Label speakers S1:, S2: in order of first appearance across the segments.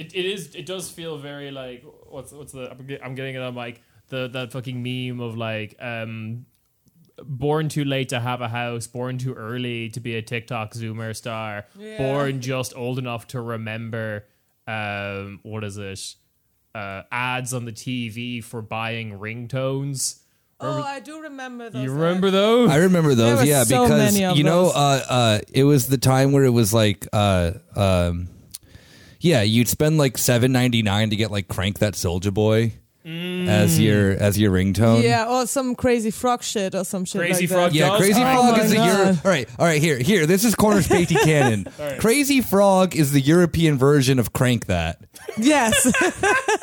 S1: It, it is. It does feel very like what's what's the I'm get- I'm getting it on like the that fucking meme of like um born too late to have a house, born too early to be a TikTok Zoomer star,
S2: Yeah.
S1: born just old enough to remember um what is it uh ads on the TV for buying ringtones.
S2: Oh, I do remember those.
S1: You remember those?
S3: I remember those,
S2: were
S3: yeah,
S2: so
S3: because
S2: many of
S3: you know, uh, uh, it was the time where it was like, uh, um, yeah, you'd spend like seven ninety nine to get like crank that Soldier Boy as your as your ringtone.
S2: Yeah, or some crazy frog shit or some shit
S1: Crazy
S2: like
S1: Frog
S2: that.
S3: Yeah, Crazy
S1: Oh
S3: Frog
S2: my
S3: is the
S2: God.
S3: Euro. All right, all right. Here, here. This is Corner Späti canon. Crazy Frog is the European version of Crank That.
S2: Yes.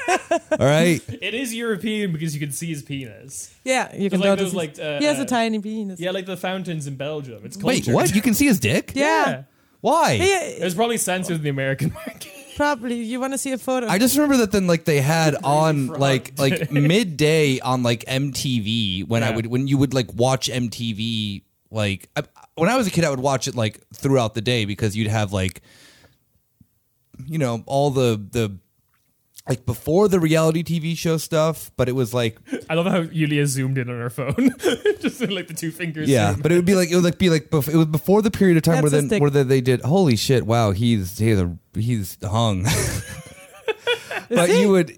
S3: All right.
S1: It is European because you can see his penis.
S2: yeah, you can
S1: like
S2: notice.
S1: those, like, uh,
S2: he has
S1: uh,
S2: a tiny penis.
S1: Yeah, like the fountains in Belgium. It's
S3: called
S1: Wait,
S3: what? You can see his dick?
S2: Yeah.
S3: Why?
S1: It was probably censored in the American market.
S2: Probably. You want to see a photo?
S3: I just remember that then like they had on
S1: Frog.
S3: like like midday on like MTV when I
S1: Yeah.
S3: would when you would like watch MTV like I, when I was a kid I would watch it like throughout the day because you'd have like you know all the the like before the reality TV show stuff but it was like
S1: I love how Yulia zoomed in on her phone, just in like the two fingers.
S3: yeah
S1: zoom.
S3: but it would be like it would like be like bef- it was before the period of time where
S2: That's a
S3: then where they, they did holy shit wow he's he's a, he's hung but you would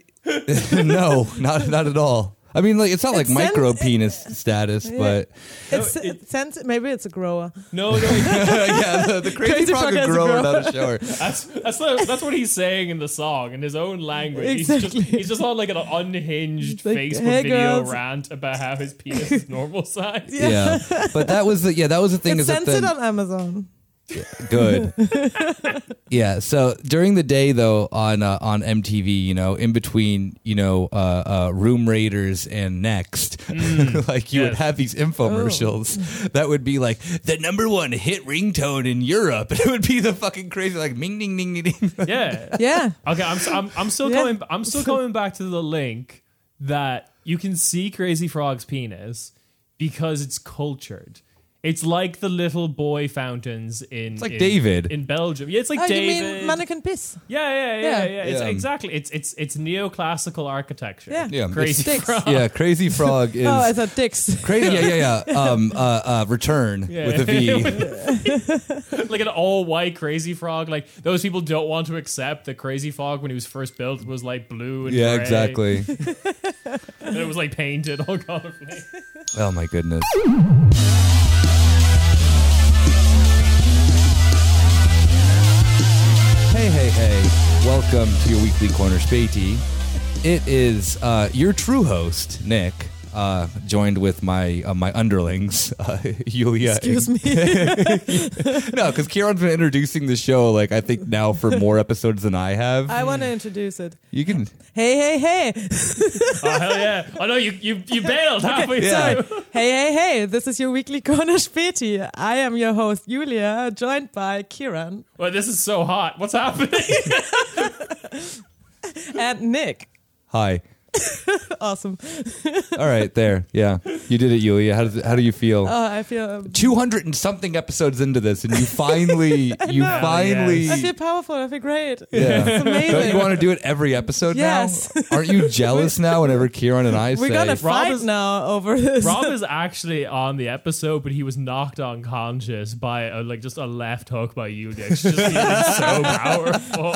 S3: no not not at all i mean like it's not like
S2: sen-
S3: micro penis status but
S2: it's
S1: No, it-
S2: sense. Maybe it's a grower.
S1: no, no,
S3: yeah the, the crazy,
S2: Crazy
S3: frog
S2: frog
S3: could
S2: has a
S3: grow
S2: grower.
S3: without a shower
S1: that's that's the, that's what he's saying in the song in his own language. He's
S2: Exactly.
S1: just he's just on like an unhinged
S2: Like,
S1: Facebook
S2: "Hey,
S1: video
S2: girls."
S1: rant about how his penis is normal size.
S3: yeah but that was the yeah that was the thing
S2: It's
S3: is that
S2: censored
S3: then,
S2: on Amazon.
S3: Good yeah so during the day though on uh, on mtv you know in between you know uh, uh room raiders and next like you would have these infomercials that would be like the number one hit ringtone in europe and it would be the fucking crazy like ming ding ding ding ding
S1: Yeah.
S2: Yeah.
S1: Okay, I'm, s- I'm I'm still
S2: Yeah.
S1: coming I'm still coming back to the link that you can see Crazy Frog's penis because it's cultured. It's like the little boy fountains in
S3: It's like
S1: in-
S3: David.
S1: in Belgium. Yeah, it's like
S2: Oh, you
S1: David.
S2: mean Manneken Pis?
S1: yeah, yeah, yeah,
S2: Yeah.
S1: yeah. It's
S3: Yeah.
S1: exactly. It's it's it's neoclassical architecture.
S2: Yeah.
S3: Yeah,
S1: Crazy
S3: it's-
S2: Sticks.
S1: Frog.
S3: yeah crazy frog is
S2: Oh, I thought dicks.
S3: crazy yeah yeah yeah um uh uh return
S1: Yeah.
S3: with a v
S1: like an all white crazy frog. Like those people don't want to accept that Crazy Frog when he was first built was like blue and
S3: yeah
S1: gray,
S3: exactly
S1: and it was like painted all colorfully.
S3: oh my goodness Hey, hey, hey. Welcome to your weekly corner Späti. It is uh, your true host, Nick, uh, joined with my uh, my underlings, uh, Yulia.
S2: Excuse me.
S3: no, because Kieran's been introducing the show, like, I think now for more episodes than I have.
S2: I want to introduce it.
S3: you can.
S2: Hey, hey, hey.
S1: Oh hell yeah! Oh no, you you you bailed halfway
S3: Yeah.
S1: through.
S2: Hey, hey, hey. This is your weekly corner Späti. I am your host, Julia, joined by Kieran
S1: Well, this is so hot. What's happening?
S2: and Nick.
S3: Hi.
S2: Awesome.
S3: All right, there. Yeah. You did it, Yulia. How, does how do you feel?
S2: Oh, I feel um,
S3: 200 and something episodes into this, and you finally, you
S2: know.
S3: finally.
S2: I feel powerful. I feel great.
S3: Yeah.
S2: It's amazing.
S3: Don't you want to do it every episode
S2: Yes.
S3: now? Aren't you jealous now whenever Kieran and I
S2: We're
S3: say,
S2: gonna
S1: Rob
S2: fight
S1: is-
S2: now over this.
S1: Rob is actually on the episode, but he was knocked unconscious by a, like just a left hook by Yulia. She's just feeling so powerful.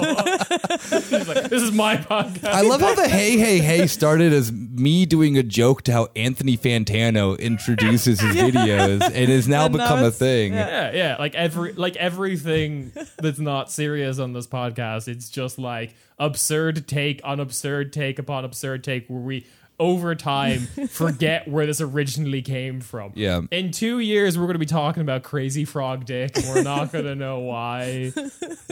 S1: He's like, this is my podcast.
S3: I love how the hey, hey, hey started as me doing a joke to how Anthony Fantano introduces his videos and has now
S2: And now
S3: become a
S2: it's-
S3: thing.
S2: yeah.
S1: Yeah, yeah. Like every like everything that's not serious on this podcast, it's just like absurd take on absurd take upon absurd take where we over time forget where this originally came from.
S3: Yeah.
S1: In two years we're gonna be talking about crazy frog dick and we're not gonna know why.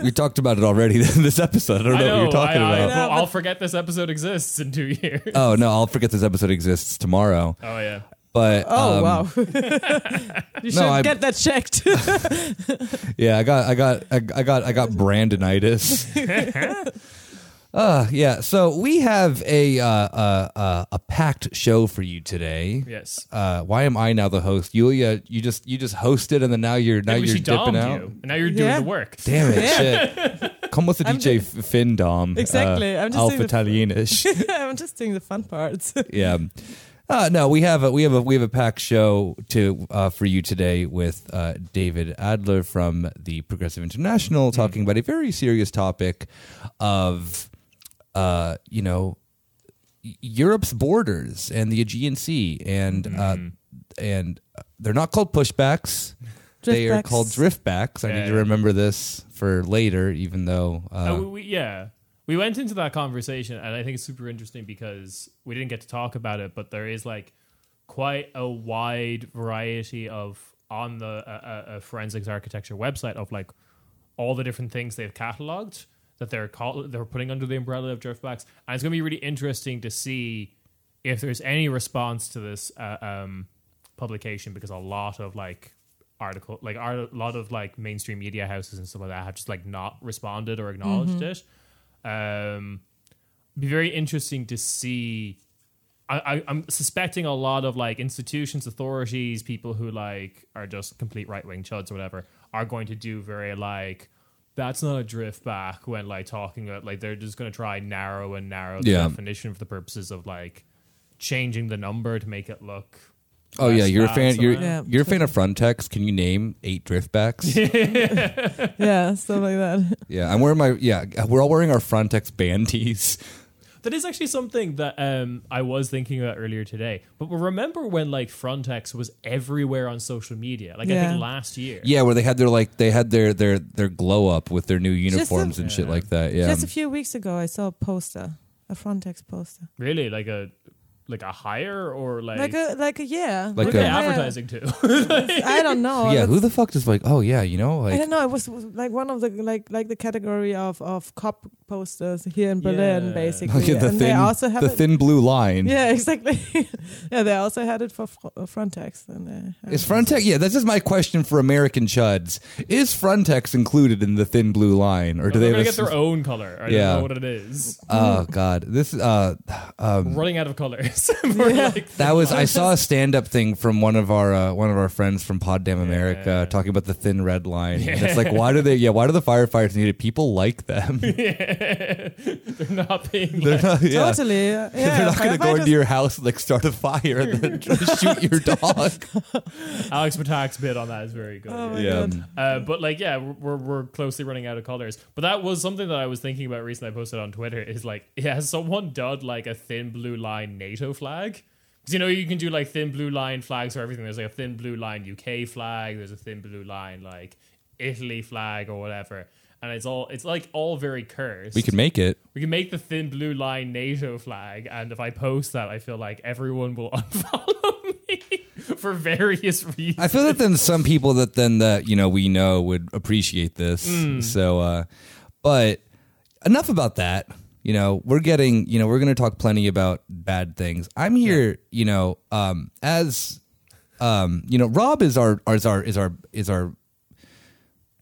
S3: We talked about it already in this episode. I don't know,
S1: I know,
S3: what you're talking
S1: I, I,
S3: about.
S1: well, I'll forget this episode exists in two years.
S3: Oh no, I'll forget this episode exists tomorrow.
S1: Oh yeah.
S3: But
S2: Oh
S3: um,
S2: wow! you should
S3: I-
S2: get that checked.
S3: Yeah, I got, I got, I, I got, I got Brandonitis. Uh, yeah. So we have a uh, uh, uh, a packed show for you today.
S1: Yes.
S3: Uh, why am I now the host? Yulia, you just you just hosted and then now you're now
S1: Maybe
S3: you're
S1: she
S3: dipping
S1: domed
S3: out.
S1: you. And now you're doing
S2: Yeah.
S1: the work.
S3: Damn it! Shit. with the
S2: I'm
S3: dice
S2: just-
S3: f- fin dom?
S2: Exactly.
S3: Uh,
S2: I'm just
S3: Alpha
S2: doing the-
S3: Italianish.
S2: I'm just doing the fun parts.
S3: yeah. Uh, no, we have a we have a we have a packed show to uh, for you today with uh, David Adler from the Progressive International talking about a very serious topic of uh, you know Europe's borders and the Aegean Sea and uh, and uh, they're not called pushbacks. They are
S2: Driftbacks.
S3: called driftbacks. I need to remember this for later, even though uh,
S1: Uh, we, we- yeah, we went into that conversation, and I think it's super interesting because we didn't get to talk about it, but there is like quite a wide variety of on the uh, forensics architecture website of like all the different things they've cataloged that they're call- they're putting under the umbrella of driftbacks, and it's going to be really interesting to see if there's any response to this uh, um, publication because a lot of like article like a lot of like mainstream media houses and stuff like that have just like not responded or acknowledged it. Um be very interesting to see. I, i'm suspecting a lot of like institutions authorities people who like are just complete right-wing chuds or whatever are going to do very like that's not a drift back when like talking about like they're just going to try narrow and narrow the
S3: Yeah.
S1: definition for the purposes of like changing the number to make it look
S3: Oh yeah, you're a
S1: bad
S3: fan. You're
S1: somehow.
S2: Yeah.
S3: you're a fan of Frontex. Can you name eight driftbacks?
S2: yeah, stuff like that.
S3: yeah, I'm wearing my yeah. We're all wearing our Frontex band tees.
S1: That is actually something that um, I was thinking about earlier today. But remember when like Frontex was everywhere on social media? Like I
S2: Yeah.
S1: think last year.
S3: Yeah, where they had their like they had their their their glow up with their new
S2: Just a-
S3: uniforms and shit like that. Yeah,
S2: Just a few weeks ago, I saw a poster, a Frontex poster,
S1: Really, like a like a hire or like,
S2: like a like a yeah,
S3: Like
S1: what are
S3: a-
S1: they
S2: hire.
S1: advertising to?
S2: I don't know.
S3: yeah. Who the fuck is like? Oh yeah, you know,
S2: I
S3: like
S2: don't know. It was, was like one of the like like the category of of cop posters here in Berlin,
S1: Yeah.
S2: basically.
S3: okay, the
S2: and they
S3: thin
S2: also have
S3: the
S2: it.
S3: thin blue line.
S2: Yeah, exactly. yeah, they also had it for Fr- uh, Frontex. And, uh,
S3: Is Frontex? Yeah, this is my question for American chuds. Is Frontex included in the thin blue line, or do
S1: they're gonna
S3: have
S1: get
S3: a
S1: their own color. I
S3: Yeah.
S1: don't know what it is.
S3: Oh god, this uh um
S1: Running out of colors. We're
S2: Yeah.
S1: like,
S3: that was I saw a stand up thing from one of our uh, one of our friends from Pod Damn America
S1: Yeah.
S3: talking about the thin red line. And it's like why do they yeah, why do the firefighters need it? People like them.
S1: they're not being
S3: They're
S1: like,
S3: not, yeah.
S2: Totally. Yeah,
S3: They're not going to go into your house and like start a fire and then shoot your dog.
S1: Alex Patak's bit on that is very good.
S2: Oh my
S3: Yeah.
S2: god.
S1: Uh, but like, yeah, we're we're closely running out of colors. But that was something that I was thinking about recently. I posted on Twitter. Is like, has someone done like a thin blue line NATO flag? Because you know you can do like thin blue line flags for everything. There's like a thin blue line UK flag. There's a thin blue line like Italy flag or whatever. And it's all it's like all very cursed.
S3: We can make it.
S1: we can make the thin blue line NATO flag, and if I post that, I feel like everyone will unfollow me for various reasons.
S3: I feel that then some people that then that you know we know would appreciate this.
S1: Mm.
S3: So, uh, but enough about that. You know, we're getting. You know, we're going to talk plenty about bad things. I'm here. You know, um, as um, you know, Rob is our is our is our is our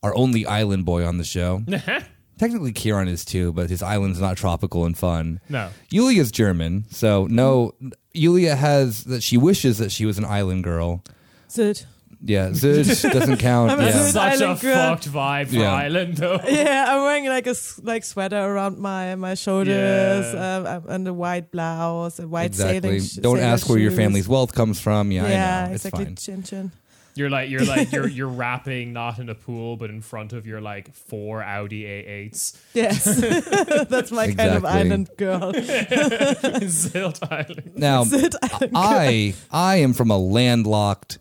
S3: our only island boy on the show. Technically, Kieran is too, but his island's not tropical and fun.
S1: no.
S3: Yulia's German, so no. Yulia has that she wishes that she was an island girl.
S2: Sid.
S3: Yeah, Zuj doesn't count.
S2: I'm a
S3: yeah.
S2: Zuj.
S1: Such a
S2: Island girl.
S1: fucked vibe for
S3: Yeah.
S1: Ireland, though.
S2: Yeah, I'm wearing like a s- like sweater around my my shoulders
S1: Yeah.
S2: um, and a white blouse, a white
S3: exactly.
S2: sailing. sh-
S3: Don't
S2: sailor
S3: ask where your
S2: shoes.
S3: family's wealth comes from. Yeah,
S2: Yeah,
S3: I know. It's fine.
S2: Chin chin.
S1: You're like you're like you're you're rapping not in a pool, but in front of your like four Audi A8s
S2: Yes, that's my kind of
S3: Exactly.
S2: island girl.
S1: in Sylt Island.
S3: Now,
S2: Sid Island.
S3: I I am from a landlocked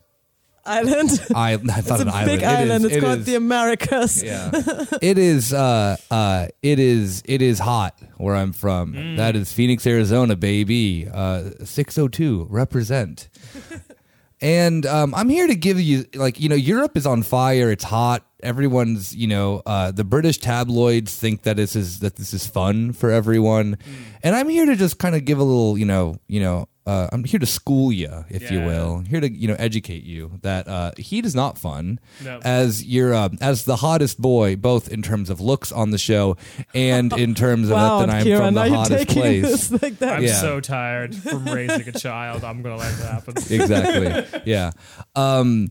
S2: island.
S3: island. It's,
S2: It's
S3: not
S2: a
S3: island.
S2: big
S3: It
S2: island.
S3: is-
S2: it's
S3: it
S2: called
S3: is-
S2: the Americas.
S3: Yeah, it is. Uh, uh, it is. It is hot where I'm from.
S2: Mm.
S3: That is Phoenix, Arizona, baby. Uh, Six hundred two represent. and um, I'm here to give you, like, you know, Europe is on fire. It's hot. Everyone's, you know, uh, the British tabloids think that this is that this is fun for everyone,
S2: Mm.
S3: and I'm here to just kind of give a little, you know, you know. Uh, I'm here to school you, if you
S1: Yeah.
S3: will. Here to you know educate you that uh, heat is not fun
S1: No.
S3: as you're uh, as the hottest boy, both in terms of looks on the show and in terms of
S2: Wow,
S3: that I'm
S2: Kieran,
S3: from the hottest place.
S2: like that?
S1: I'm
S3: Yeah.
S1: so tired from raising a child. I'm gonna let it happen.
S3: exactly. Yeah. Um,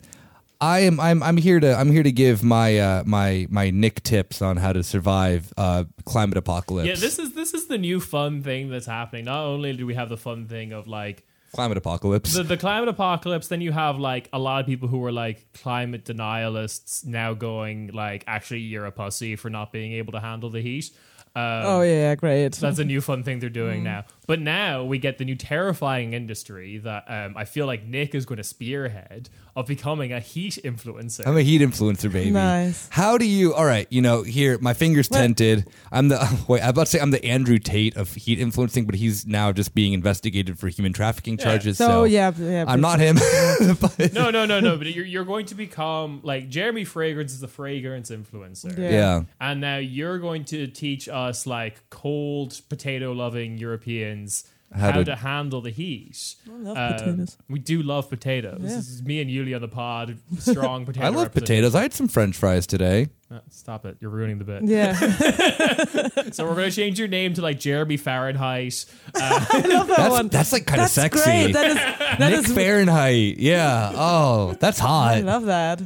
S3: I am I'm I'm here to I'm here to give my uh my my Nick tips on how to survive uh climate apocalypse.
S1: Yeah, this is this is the new fun thing that's happening. Not only do we have the fun thing of like
S3: climate apocalypse.
S1: the, the climate apocalypse, then you have like a lot of people who were like climate denialists now going like, actually, you're a pussy for not being able to handle the heat. Um,
S2: Oh yeah, great.
S1: That's a new fun thing they're
S2: Mm.
S1: doing now. But now we get the new terrifying industry that um, I feel like Nick is going to spearhead of becoming a heat influencer.
S3: I'm a heat influencer, baby.
S2: Nice.
S3: How do you? All right, you know, here my fingers tented. I'm the wait. I'm about to say I'm the Andrew Tate of heat influencing, but he's now just being investigated for human trafficking charges.
S2: So,
S3: So,
S2: yeah, yeah.
S3: I'm not him. but,
S1: no, no, no, no. But you're, you're going to become like Jeremy Fragrance is the fragrance influencer.
S2: Yeah.
S3: yeah.
S1: And now you're going to teach us, like cold potato loving Europeans,
S3: How
S1: how,
S3: to-
S1: to, handle the heat.
S2: love
S1: Um,
S2: potatoes.
S1: We do love potatoes.
S2: Yeah.
S1: This is me and Yuli on the pod. Strong potato.
S3: I love potatoes. I had some French fries today.
S1: Uh, stop it. You're ruining the bit.
S2: Yeah,
S1: So we're going to change your name to like Jeremy Fahrenheit.
S2: I love that
S3: That's
S2: one.
S3: that's like kind of sexy.
S2: great. That is that
S3: Nick
S2: is-
S3: Fahrenheit. Yeah. Oh, that's hot.
S2: I
S3: hot.
S2: love that,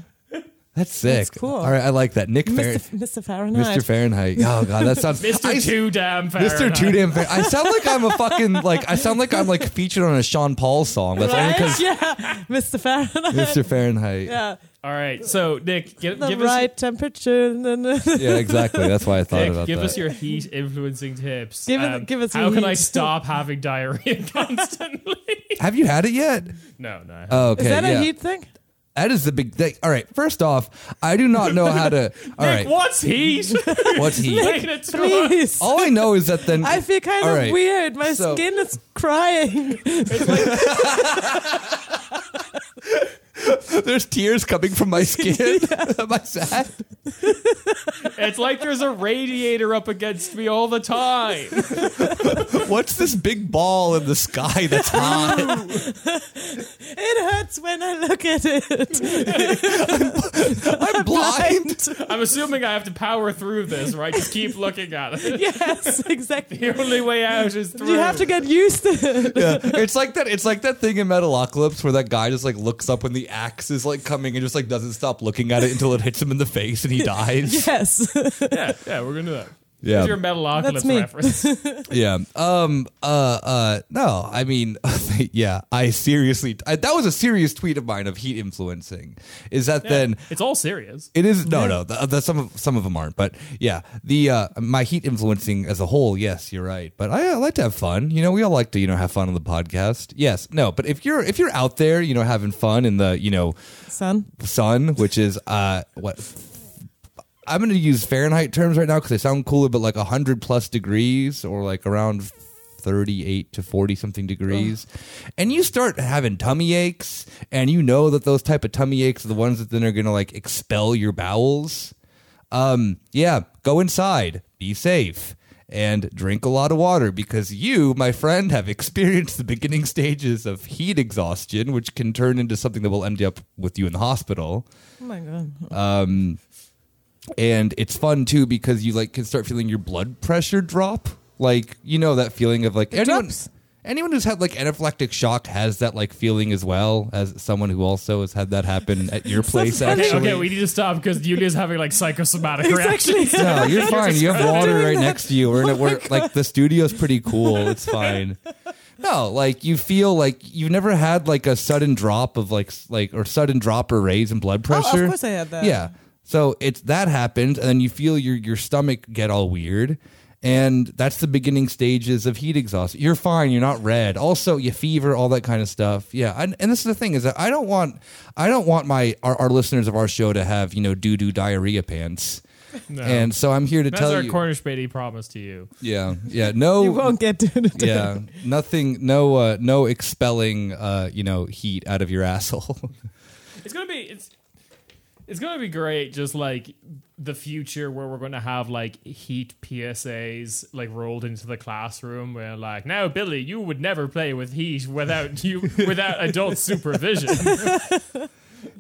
S3: That's sick.
S2: cool.
S3: All right, I like that. Nick
S2: Mr.
S3: Fahrenheit.
S2: Mr. Fahrenheit.
S3: Mr. Fahrenheit. Oh god, that sounds.
S1: Mr.
S3: I-
S1: Too Damn Fahrenheit.
S3: Mr. Too Damn Fair. I sound like I'm a fucking like. I sound like I'm like featured on a Sean Paul song. That's only because
S2: Yeah, Mr. Fahrenheit.
S3: Mr. Fahrenheit. Yeah.
S2: Yeah,
S1: All right. So, Nick, give, us
S2: the
S1: give
S2: right
S1: us.
S2: temperature. And then
S3: exactly. That's why I thought
S1: Nick,
S3: about
S1: give
S3: that.
S1: us your heat influencing tips.
S2: Give it-
S1: Um,
S2: give us
S1: How
S2: your
S1: can I stop having diarrhea constantly?
S3: Have you had it yet?
S1: no, no.
S3: Oh, okay.
S2: is that
S3: yeah.
S2: a heat thing?
S3: That is the big thing. All right. First off, I do not know how to. All
S1: Nick,
S3: right.
S1: what's heat?
S3: What's he?
S1: Explain it to us.
S2: Please.
S3: All I know is that then.
S2: I feel kind of
S3: right.
S2: weird. My
S3: So-
S2: skin is crying.
S3: There's tears coming from my skin. Am I sad?
S1: It's like there's a radiator up against me all the time.
S3: What's this big ball in the sky that's hot?
S2: it hurts when I look at it.
S3: I'm blind.
S1: I'm assuming I have to power through this, right? Just keep looking at it.
S2: yes, exactly.
S1: The only way out is through.
S2: You have to get used to it.
S3: Yeah, it's like that. It's like that thing in Metalocalypse where that guy just like looks up when the axe is like coming and just like doesn't stop looking at it until it hits him in the face and he dies.
S2: Yes.
S1: Yeah, yeah, we're gonna do that.
S3: Yeah.
S1: Here's your Metalocalypse
S2: That's me.
S1: reference.
S3: Yeah. Um. Uh. Uh. No. I mean. yeah. I seriously. I, that was a serious tweet of mine of heat influencing. Is that then?
S1: it's all serious.
S3: It is no, no. The, the, some of some of them aren't, but yeah, the uh, my heat influencing as a whole. Yes, you're right. But I, I like to have fun. You know, we all like to you know have fun on the podcast. Yes, no. But if you're if you're out there, you know, having fun in the you know
S2: Son.
S3: sun, which is uh what I'm going to use Fahrenheit terms right now because they sound cooler, but like 100 plus degrees or like around 38 to 40 something degrees. And you start having tummy aches, and you know that those type of tummy aches are the ones that then are going to like expel your bowels. Um, yeah, go inside, be safe. And drink a lot of water because you, my friend, have experienced the beginning stages of heat exhaustion, which can turn into something that will end up with you in the hospital
S2: Oh my god.
S3: um, and it's fun too because you like can start feeling your blood pressure drop. Like you know that feeling of like
S2: It
S3: anyone
S2: drops.
S3: anyone who's had like anaphylactic shock has that like feeling as well as someone who also has had that happen at your place.
S1: Okay,
S3: Actually,
S1: okay, we need to stop because Julia's having like psychosomatic reactions.
S3: no, you're fine. You have water right
S2: that.
S3: next to you. We're, oh in a, we're like the studio's pretty cool. It's fine. No, like you feel like you've never had like a sudden drop of like s- like or sudden drop or raise in blood
S2: Oh, of
S3: pressure.
S2: course I had that.
S3: Yeah. So it's that happens, and then you feel your your stomach get all weird, and that's the beginning stages of heat exhaustion. You're fine. You're not red. Also, you fever, all that kind of stuff. Yeah. And, and this is the thing is that I don't want I don't want my our, our listeners of our show to have you know doo doo diarrhea pants.
S1: No.
S3: And so I'm here to
S1: That's
S3: tell
S1: our
S3: you.
S1: Corner Späti promise to you.
S3: yeah. Yeah. No.
S2: You won't get to it.
S3: yeah. Nothing. No. Uh, no expelling. Uh, you know, heat out of your asshole.
S1: It's gonna be it's it's gonna be great. Just like the future where we're gonna have like heat PSAs like rolled into the classroom where like now Billy, you would never play with heat without you without adult supervision.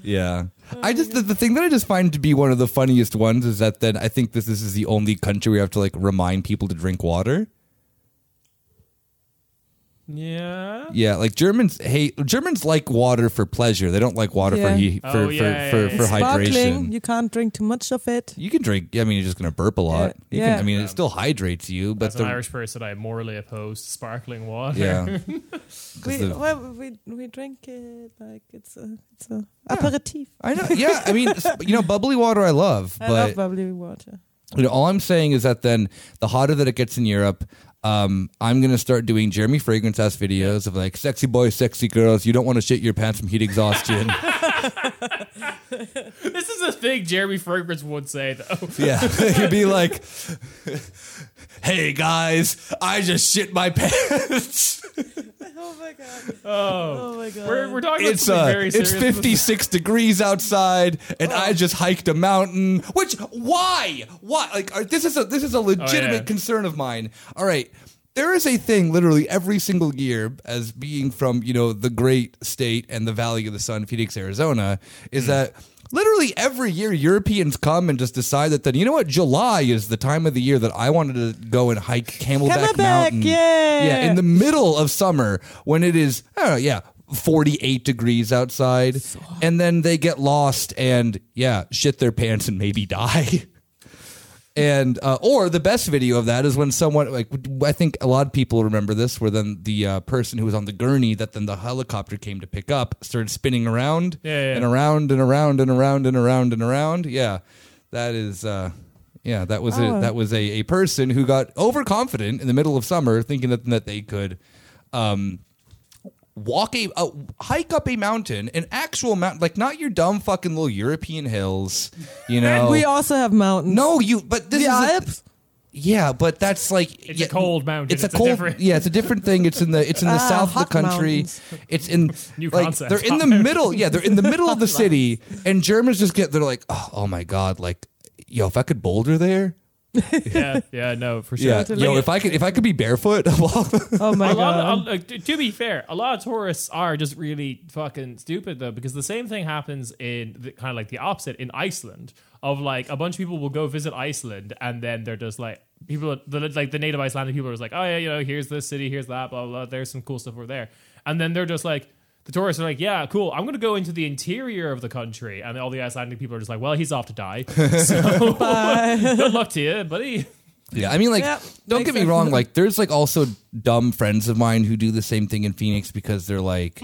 S3: Yeah. I just the, the thing that I just find to be one of the funniest ones is that then I think this this is the only country we have to like remind people to drink water.
S1: Yeah.
S3: Yeah, like Germans hate Germans like water for pleasure. They don't like water for
S2: Yeah.
S3: he, for,
S1: Oh,
S3: for,
S1: yeah,
S3: for,
S1: yeah,
S3: for
S1: yeah.
S2: Sparkling,
S3: hydration.
S2: you can't drink too much of it.
S3: You can drink. I mean, you're just gonna burp a lot.
S2: Yeah.
S3: You can, I mean, it still hydrates you, but
S1: As an
S3: the,
S1: Irish person, I morally oppose sparkling water.
S3: yeah, 'Cause
S2: We,
S3: the-
S2: well, we we drink it like it's a it's a aperitif.
S3: I know. Yeah, I mean, s- you know, bubbly water I love,
S2: I
S3: but
S2: love bubbly water.
S3: you know, all I'm saying is that then the hotter that it gets in Europe. Um, I'm gonna start doing Jeremy Fragrance ass videos of like sexy boys, sexy girls. You don't want to shit your pants from heat exhaustion.
S1: This is a thing Jeremy Fragrance would say, though.
S3: Yeah, you'd be like, "Hey guys, I just shit my pants."
S2: Oh my god!
S1: Oh,
S2: Oh my god!
S1: we're, we're talking about
S3: It's
S1: something
S3: uh,
S1: very
S3: it's 56 degrees outside, and I just hiked a mountain. Which why? Why? Like uh, this is a this is a legitimate
S1: yeah.
S3: concern of mine. All right. There is a thing literally every single year as being from, you know, the great state and the Valley of the Sun, Phoenix, Arizona, is that literally every year Europeans come and just decide that then, you know what, July is the time of the year that I wanted to go and hike Camelback,
S2: Camelback,
S3: Mountain.
S2: yeah.
S3: Yeah, in the middle of summer when it is, I don't know, yeah, 48 degrees outside. and then they get lost and, yeah, shit their pants and maybe die. And uh, or the best video of that is when someone like I think a lot of people remember this, where then the uh, person who was on the gurney that then the helicopter came to pick up started spinning around
S1: Yeah, yeah.
S3: and around and around and around and around and around. Yeah, that is uh, yeah that was
S2: Oh.
S3: a, that was a, a person who got overconfident in the middle of summer, thinking that that they could. Um, walk a uh, hike up a mountain, an actual mountain, like not your dumb fucking little European hills, you know.
S2: we also have mountains.
S3: no, you. But this
S2: the
S3: is a-
S2: Alps.
S3: yeah, but that's like
S1: It's
S3: yeah,
S1: a cold mountain.
S3: It's a
S1: It's a
S3: cold.
S1: different-
S3: Yeah, it's a different thing. It's in the it's in the
S2: Ah,
S3: south of the country.
S2: mountains.
S3: It's in
S1: New
S3: like
S1: concept.
S3: they're in the middle. Yeah, they're in the middle of the city, and Germans just get they're like, oh, oh my god, like yo, if I could boulder there,
S1: yeah, yeah, no, for sure.
S3: yeah, yo, if I could if I could be barefoot,
S2: Oh my
S1: a
S2: god!
S1: lot of, uh, to to be fair, a lot of tourists are just really fucking stupid though, because the same thing happens in the, kind of like the opposite in Iceland. Of like a bunch of people will go visit Iceland, and then they're just like people, the, like the native Icelandic people are just like, oh yeah, you know, here's this city, here's that, blah blah. blah there's some cool stuff over there, and then they're just like. The tourists are like, yeah, cool. I'm going to go into the interior of the country, and all the Icelandic people are just like, well, he's off to die. So good luck to you, buddy.
S3: Yeah, I mean, like,
S2: Yeah,
S3: don't get me
S2: sense.
S3: wrong. Like, there's like also dumb friends of mine who do the same thing in Phoenix because they're like,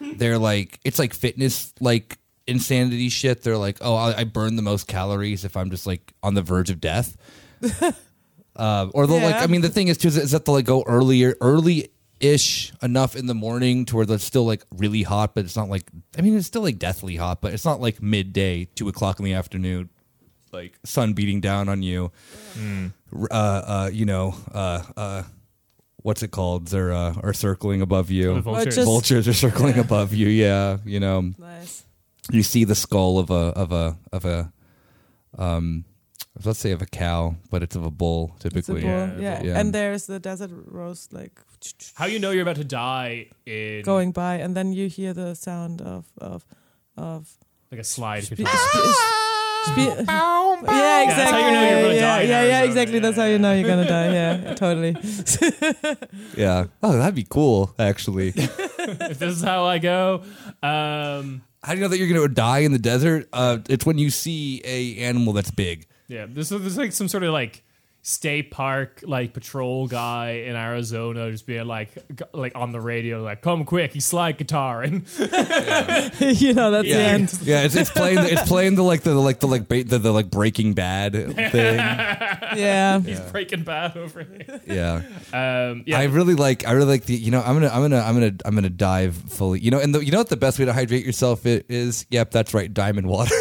S3: they're like, it's like fitness, like insanity shit. They're like, oh, I, I burn the most calories if I'm just like on the verge of death. uh, or they'll like, I mean, the thing is too is is that they'll like go earlier, early. Ish enough in the morning to where it's still like really hot, but it's not like I mean it's still like deathly hot, but it's not like midday, two o'clock in the afternoon, like sun beating down on you uh, uh, you know, uh, uh, what's it called? They're uh, are circling above
S1: The
S3: you.
S1: vultures.
S2: just-
S3: Vultures are circling above you. Yeah, you know,
S2: nice.
S3: you see the skull of a of a of a um, let's say of a cow, but it's of a bull
S2: It's a
S3: typically.
S2: bull,
S1: Yeah,
S2: yeah.
S3: yeah.
S2: and there's the desert rose like
S1: How you know you're about to die in
S2: going by, and then you hear the sound of of of.
S1: like a slide?
S2: Spe-
S1: between-
S2: spe- spe- yeah,
S1: that's
S2: exactly.
S1: how you know you're gonna
S2: yeah,
S1: die
S2: yeah, yeah, exactly.
S1: yeah,
S2: That's how you know you're gonna die. Yeah, totally.
S3: Yeah. Oh, that'd be cool. Actually,
S1: if this is how I go, um,
S3: how do you know that you're going to die in the desert? Uh, it's when you see a animal that's big.
S1: Yeah, this is, this is like some sort of like state park like patrol guy in Arizona just being like g- like on the radio like come quick he's slide guitar and
S2: you know, that's the
S3: Yeah,
S2: end.
S3: yeah. It's, it's playing. The, it's playing the like the like the like ba- the, the like Breaking Bad thing.
S2: Yeah.
S1: he's breaking bad over here.
S3: Yeah.
S1: Um, yeah,
S3: I really like. I really like the. You know, I'm gonna. I'm gonna. I'm gonna. I'm gonna dive fully. You know, and the, you know what the best way to hydrate yourself i- is? Yep, that's right. Diamond water.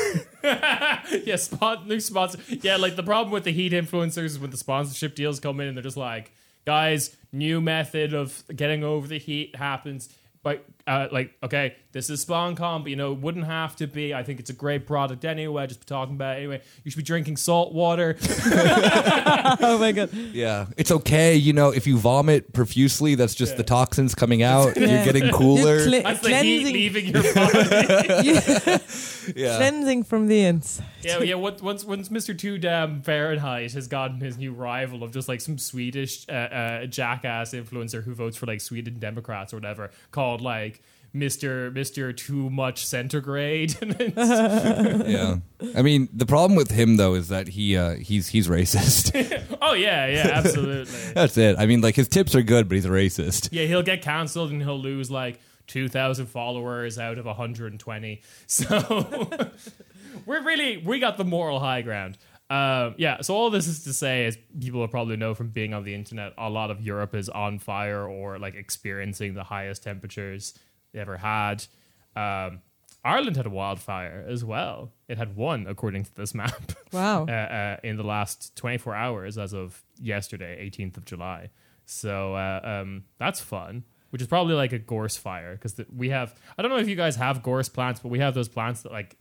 S1: yeah, spot new sponsor. Yeah, like the problem with the heat influencers is when the sponsorship deals come in and they're just like, guys, new method of getting over the heat happens by uh, like, okay, this is sponcon, but you know, it wouldn't have to be. I think it's a great product anyway. Just be talking about it anyway. You should be drinking salt water.
S2: oh my god.
S3: Yeah, it's okay. You know, if you vomit profusely, that's just the toxins coming out.
S2: Yeah.
S3: You're getting cooler.
S2: You're cle-
S1: That's the heat
S2: cleansing,
S1: leaving your body.
S3: yeah.
S2: cleansing from the inside.
S1: yeah, yeah. Once, once, once Mr. Two Damn Fahrenheit has gotten his new rival of just like some Swedish uh, uh, jackass influencer who votes for like Sweden Democrats or whatever, called like Mr. Mr. Too Much Centigrade.
S3: Yeah. I mean, the problem with him though is that he uh, he's he's racist.
S1: oh yeah, yeah, absolutely.
S3: That's it. I mean, like his tips are good, but he's a racist.
S1: Yeah, he'll get cancelled and he'll lose like 2,000 followers out of 120. So we're really, we got the moral high ground. Um, yeah, so all this is to say, as people will probably know from being on the internet, a lot of Europe is on fire or like experiencing the highest temperatures ever had. Um, Ireland had a wildfire as well. It had one, according to this map.
S2: Wow.
S1: uh, uh, in the last 24 hours as of yesterday, 18th of July. So uh, um, that's fun, which is probably like a gorse fire because we have. I don't know if you guys have gorse plants, but we have those plants that like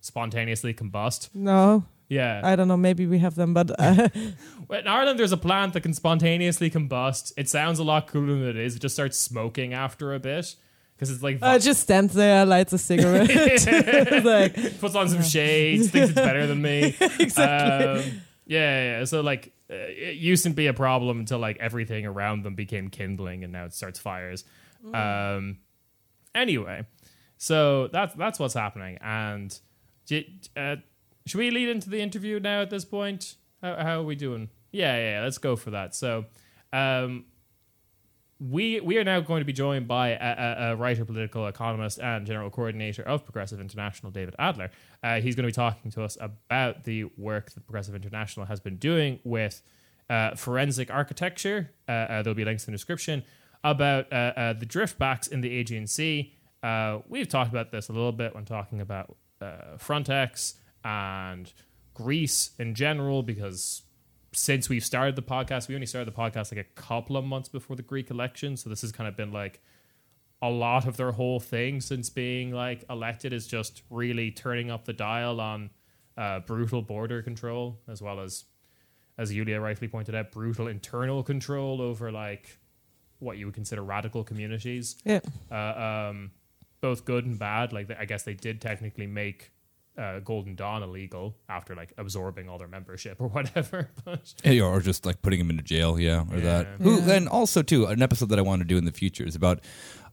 S1: spontaneously combust.
S2: No,
S1: Yeah.
S2: I don't know. Maybe we have them, but uh,
S1: in Ireland, there's a plant that can spontaneously combust. It sounds a lot cooler than it is. It just starts smoking after a bit because it's like
S2: uh, just stands there, lights a cigarette. Like,
S1: puts on some shades, thinks it's better than me.
S2: Exactly.
S1: Um, yeah, yeah. So like, uh, it used to be a problem until like everything around them became kindling, and now it starts fires. Um, anyway, so that's that's what's happening. And j- uh, should we lead into the interview now? At this point, how, how are we doing? Yeah, yeah. yeah, Let's go for that. So. Um, we we are now going to be joined by a, a, a writer, political economist, and general coordinator of Progressive International, David Adler. Uh, he's going to be talking to us about the work that Progressive International has been doing with uh, forensic architecture. Uh, uh, there'll be links in the description about uh, uh, the driftbacks in the Aegean Sea. We've talked about this a little bit when talking about Frontex and Greece in general, because since we've started the podcast, we only started the podcast like a couple of months before the Greek election. So this has kind of been like a lot of their whole thing since being like elected is just really turning up the dial on uh, brutal border control, as well as, as Yulia rightly pointed out, brutal internal control over like what you would consider radical communities
S2: yeah.
S1: uh, um, both good and bad. Like I guess they did technically make uh, Golden Dawn illegal after like absorbing all their membership or whatever. But
S3: Yeah, or just like putting him into jail, yeah, or that.
S1: Yeah.
S3: Who and also too an episode that I want to do in the future is about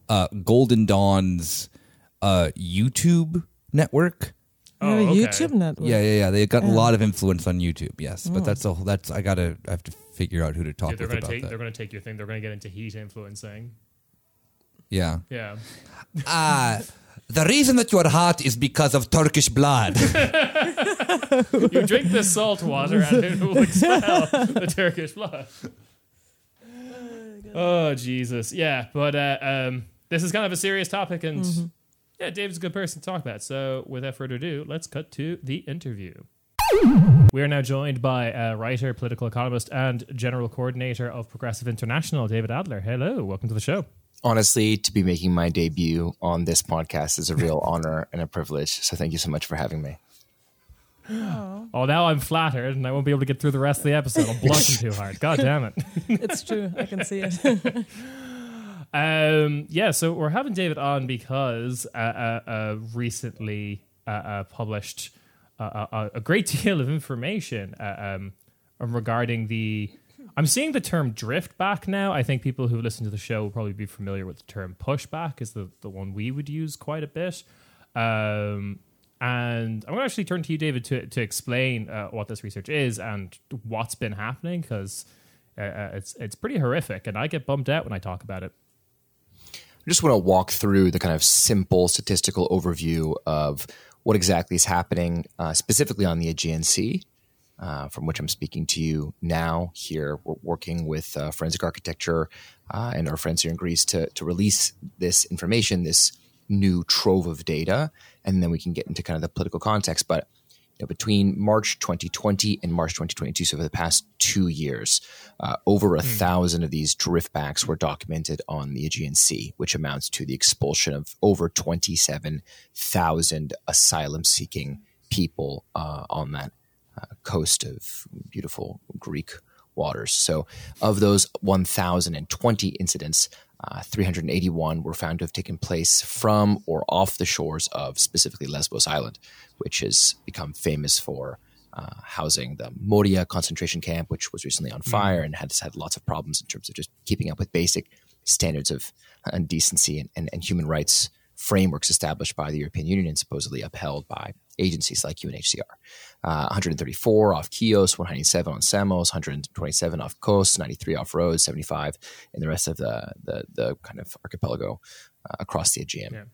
S3: uh, Golden Dawn's uh, YouTube network.
S2: We have
S1: Oh,
S2: a
S1: okay.
S2: YouTube network.
S3: Yeah, yeah, yeah. They got a lot of influence on YouTube. Yes, but that's a that's I gotta I have to figure out who to talk
S1: Dude, they're
S3: with
S1: gonna
S3: about
S1: take
S3: that.
S1: they're gonna take your thing. They're gonna get into heat influencing.
S3: Yeah.
S1: Yeah.
S3: Ah, the reason that you're hot is because of Turkish blood.
S1: you drink the salt water and it will expel the Turkish blood. Oh Jesus, yeah, but uh, um, this is kind of a serious topic, and yeah, Dave's a good person to talk about. So, without further ado, let's cut to the interview. We are now joined by uh, writer, political economist, and general coordinator of Progressive International, David Adler. Hello, welcome to the show.
S4: Honestly, to be making my debut on this podcast is a real honor and a privilege. So thank you so much for having me.
S1: Oh, now I'm flattered, and I won't be able to get through the rest of the episode. I'm blushing too hard. God damn it.
S2: It's true. I can see it.
S1: Um, yeah, so we're having David on because uh, uh, uh, recently uh, uh, published uh, uh, a great deal of information uh, um, regarding the. I'm seeing the term drift back now. I think people who listen to the show will probably be familiar with the term pushback, is the, the one we would use quite a bit. Um, and I'm going to actually turn to you, David, to, to explain uh, what this research is and what's been happening because uh, uh, it's, it's pretty horrific. And I get bummed out when I talk about it.
S4: I just want to walk through the kind of simple statistical overview of what exactly is happening, uh, specifically on the Aegean Sea, uh, from which I'm speaking to you now. Here, we're working with uh, forensic architecture uh, and our friends here in Greece to, to release this information, this new trove of data, and then we can get into kind of the political context. But you know, between March 2020 and March 2022, so for the past two years, uh, over a thousand of these driftbacks were documented on the Aegean Sea, which amounts to the expulsion of over 27,000 asylum seeking people uh, on that uh, coast of beautiful Greek waters. So, of those 1,020 incidents, uh, 381 were found to have taken place from or off the shores of specifically Lesbos Island, which has become famous for uh, housing the Moria concentration camp, which was recently on fire and has had lots of problems in terms of just keeping up with basic standards of uh, decency and, and, and human rights frameworks established by the European Union and supposedly upheld by agencies like UNHCR. Uh, 134 off Chios, 197 on Samos, 127 off Kos, 93 off Rhodes, 75 in the rest of the the, the kind of archipelago uh, across the Aegean.
S1: Yeah.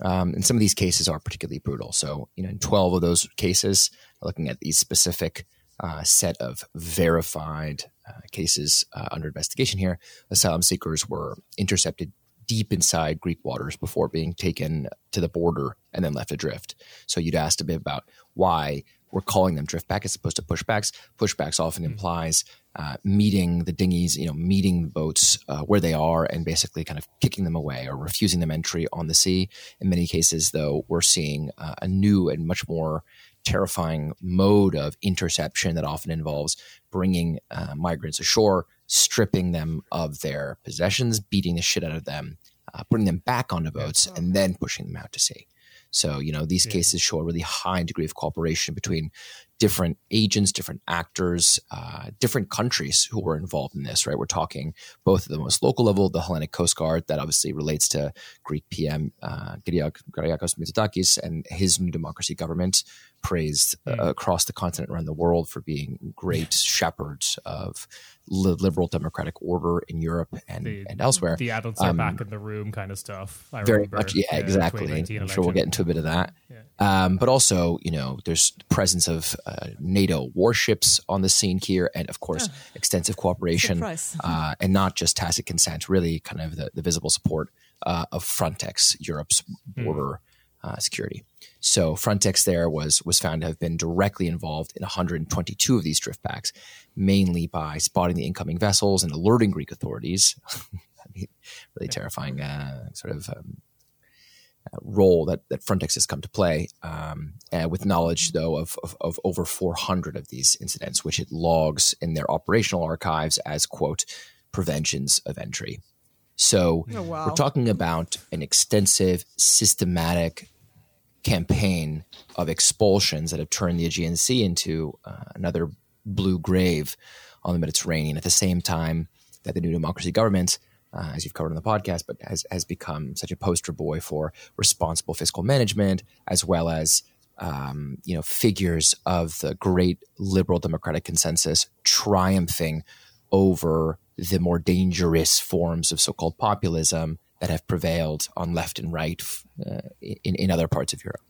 S4: Um, and some of these cases are particularly brutal. So, you know, in 12 of those cases, looking at these specific uh, set of verified uh, cases uh, under investigation here, asylum seekers were intercepted deep inside Greek waters before being taken to the border and then left adrift. So you'd asked a bit about why we're calling them driftback as opposed to pushbacks. Pushbacks often implies uh, meeting the dinghies, you know, meeting the boats uh, where they are and basically kind of kicking them away or refusing them entry on the sea. In many cases, though, we're seeing uh, a new and much more terrifying mode of interception that often involves bringing uh, migrants ashore, stripping them of their possessions, beating the shit out of them, uh, putting them back onto boats, and then pushing them out to sea. So, you know, these cases show a really high degree of cooperation between different agents, different actors, uh, different countries who were involved in this, right? We're talking both at the most local level, the Hellenic Coast Guard, that obviously relates to Greek PM uh, Kyriakos Mitsotakis and his New Democracy government, praised uh, across the continent around the world for being great shepherds of li- liberal democratic order in Europe and,
S1: The-
S4: and elsewhere.
S1: The adults are back in the room kind of stuff. I
S4: very
S1: remember,
S4: much yeah,
S1: uh,
S4: exactly. i'm sure we'll get into a bit of that. um, but also you know there's the presence of uh, nato warships on the scene here and of course extensive cooperation uh, and not just tacit consent really kind of the, the visible support uh, of frontex europe's border uh, security so frontex there was was found to have been directly involved in 122 of these driftbacks mainly by spotting the incoming vessels and alerting greek authorities really terrifying uh, sort of um, uh, role that, that Frontex has come to play, um, uh, with knowledge though of, of, of over 400 of these incidents, which it logs in their operational archives as quote preventions of entry. So
S2: Oh, wow.
S4: we're talking about an extensive, systematic campaign of expulsions that have turned the Aegean Sea into uh, another blue grave on the Mediterranean. At the same time that the New Democracy government, uh, as you've covered on the podcast, but has has become such a poster boy for responsible fiscal management, as well as um, you know figures of the great liberal democratic consensus triumphing over the more dangerous forms of so-called populism that have prevailed on left and right uh, in in other parts of Europe.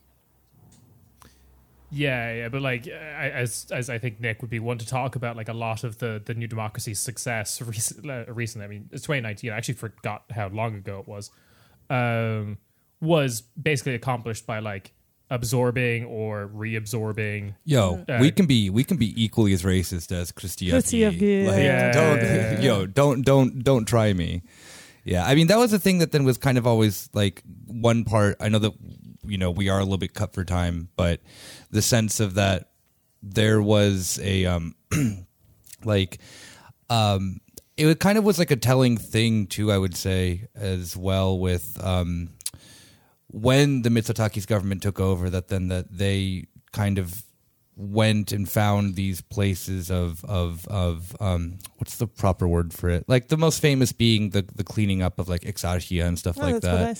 S1: Yeah, yeah, but like I, as as I think Nick would be one to talk about like a lot of the the New Democracy's success recent, uh, recently. I mean, it's 2019. I actually forgot how long ago it was. Um, was basically accomplished by like absorbing or reabsorbing.
S3: Yo,
S1: Uh,
S3: we can be we can be equally as racist as Christianity.
S2: Christianity,
S3: Like,
S2: yeah.
S3: don't,
S1: Yeah.
S3: yo, don't don't don't try me. Yeah, I mean that was the thing that then was kind of always like one part. I know that you know we are a little bit cut for time, but the sense of that there was a um like um it kind of was like a telling thing too. I would say as well with um when the Mitsotakis government took over, that then that they kind of went and found these places of of of um what's the proper word for it? Like the most famous being the the cleaning up of like Exarchia and stuff
S2: Oh,
S3: like
S2: that's what I
S3: that.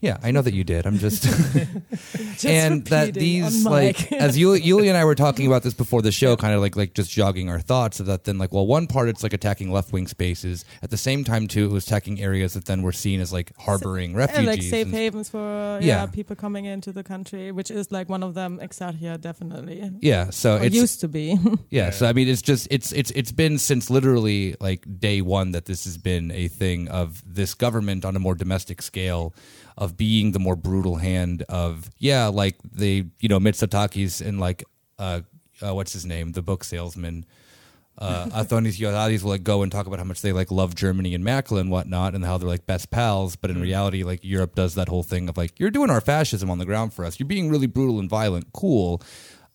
S2: Said.
S3: Yeah, I know that you did. I'm just
S2: Just
S3: and that these
S2: on
S3: like as Yuli, Yuli and I were talking about this before the show, kind of like like just jogging our thoughts of that. Then like, well, one part it's like attacking left wing spaces. At the same time, too, it was attacking areas that then were seen as like harboring
S2: and
S3: refugees.
S2: like safe
S3: and-
S2: havens for uh, yeah.
S3: Yeah.
S2: people coming into the country, which is like one of them. Exarchia, definitely.
S3: yeah, so it
S2: used to be.
S3: Yeah, so I mean, it's just it's it's it's been since literally like day one that this has been a thing of this government on a more domestic scale of being the more brutal hand of yeah, like the you know Mitsotakis and like uh, uh, what's his name, the book salesman. Uh, Adonis Ioannidis will like go and talk about how much they like love Germany and Merkel and whatnot, and how they're like best pals. But in reality, like Europe does that whole thing of like you're doing our fascism on the ground for us. You're being really brutal and violent. Cool.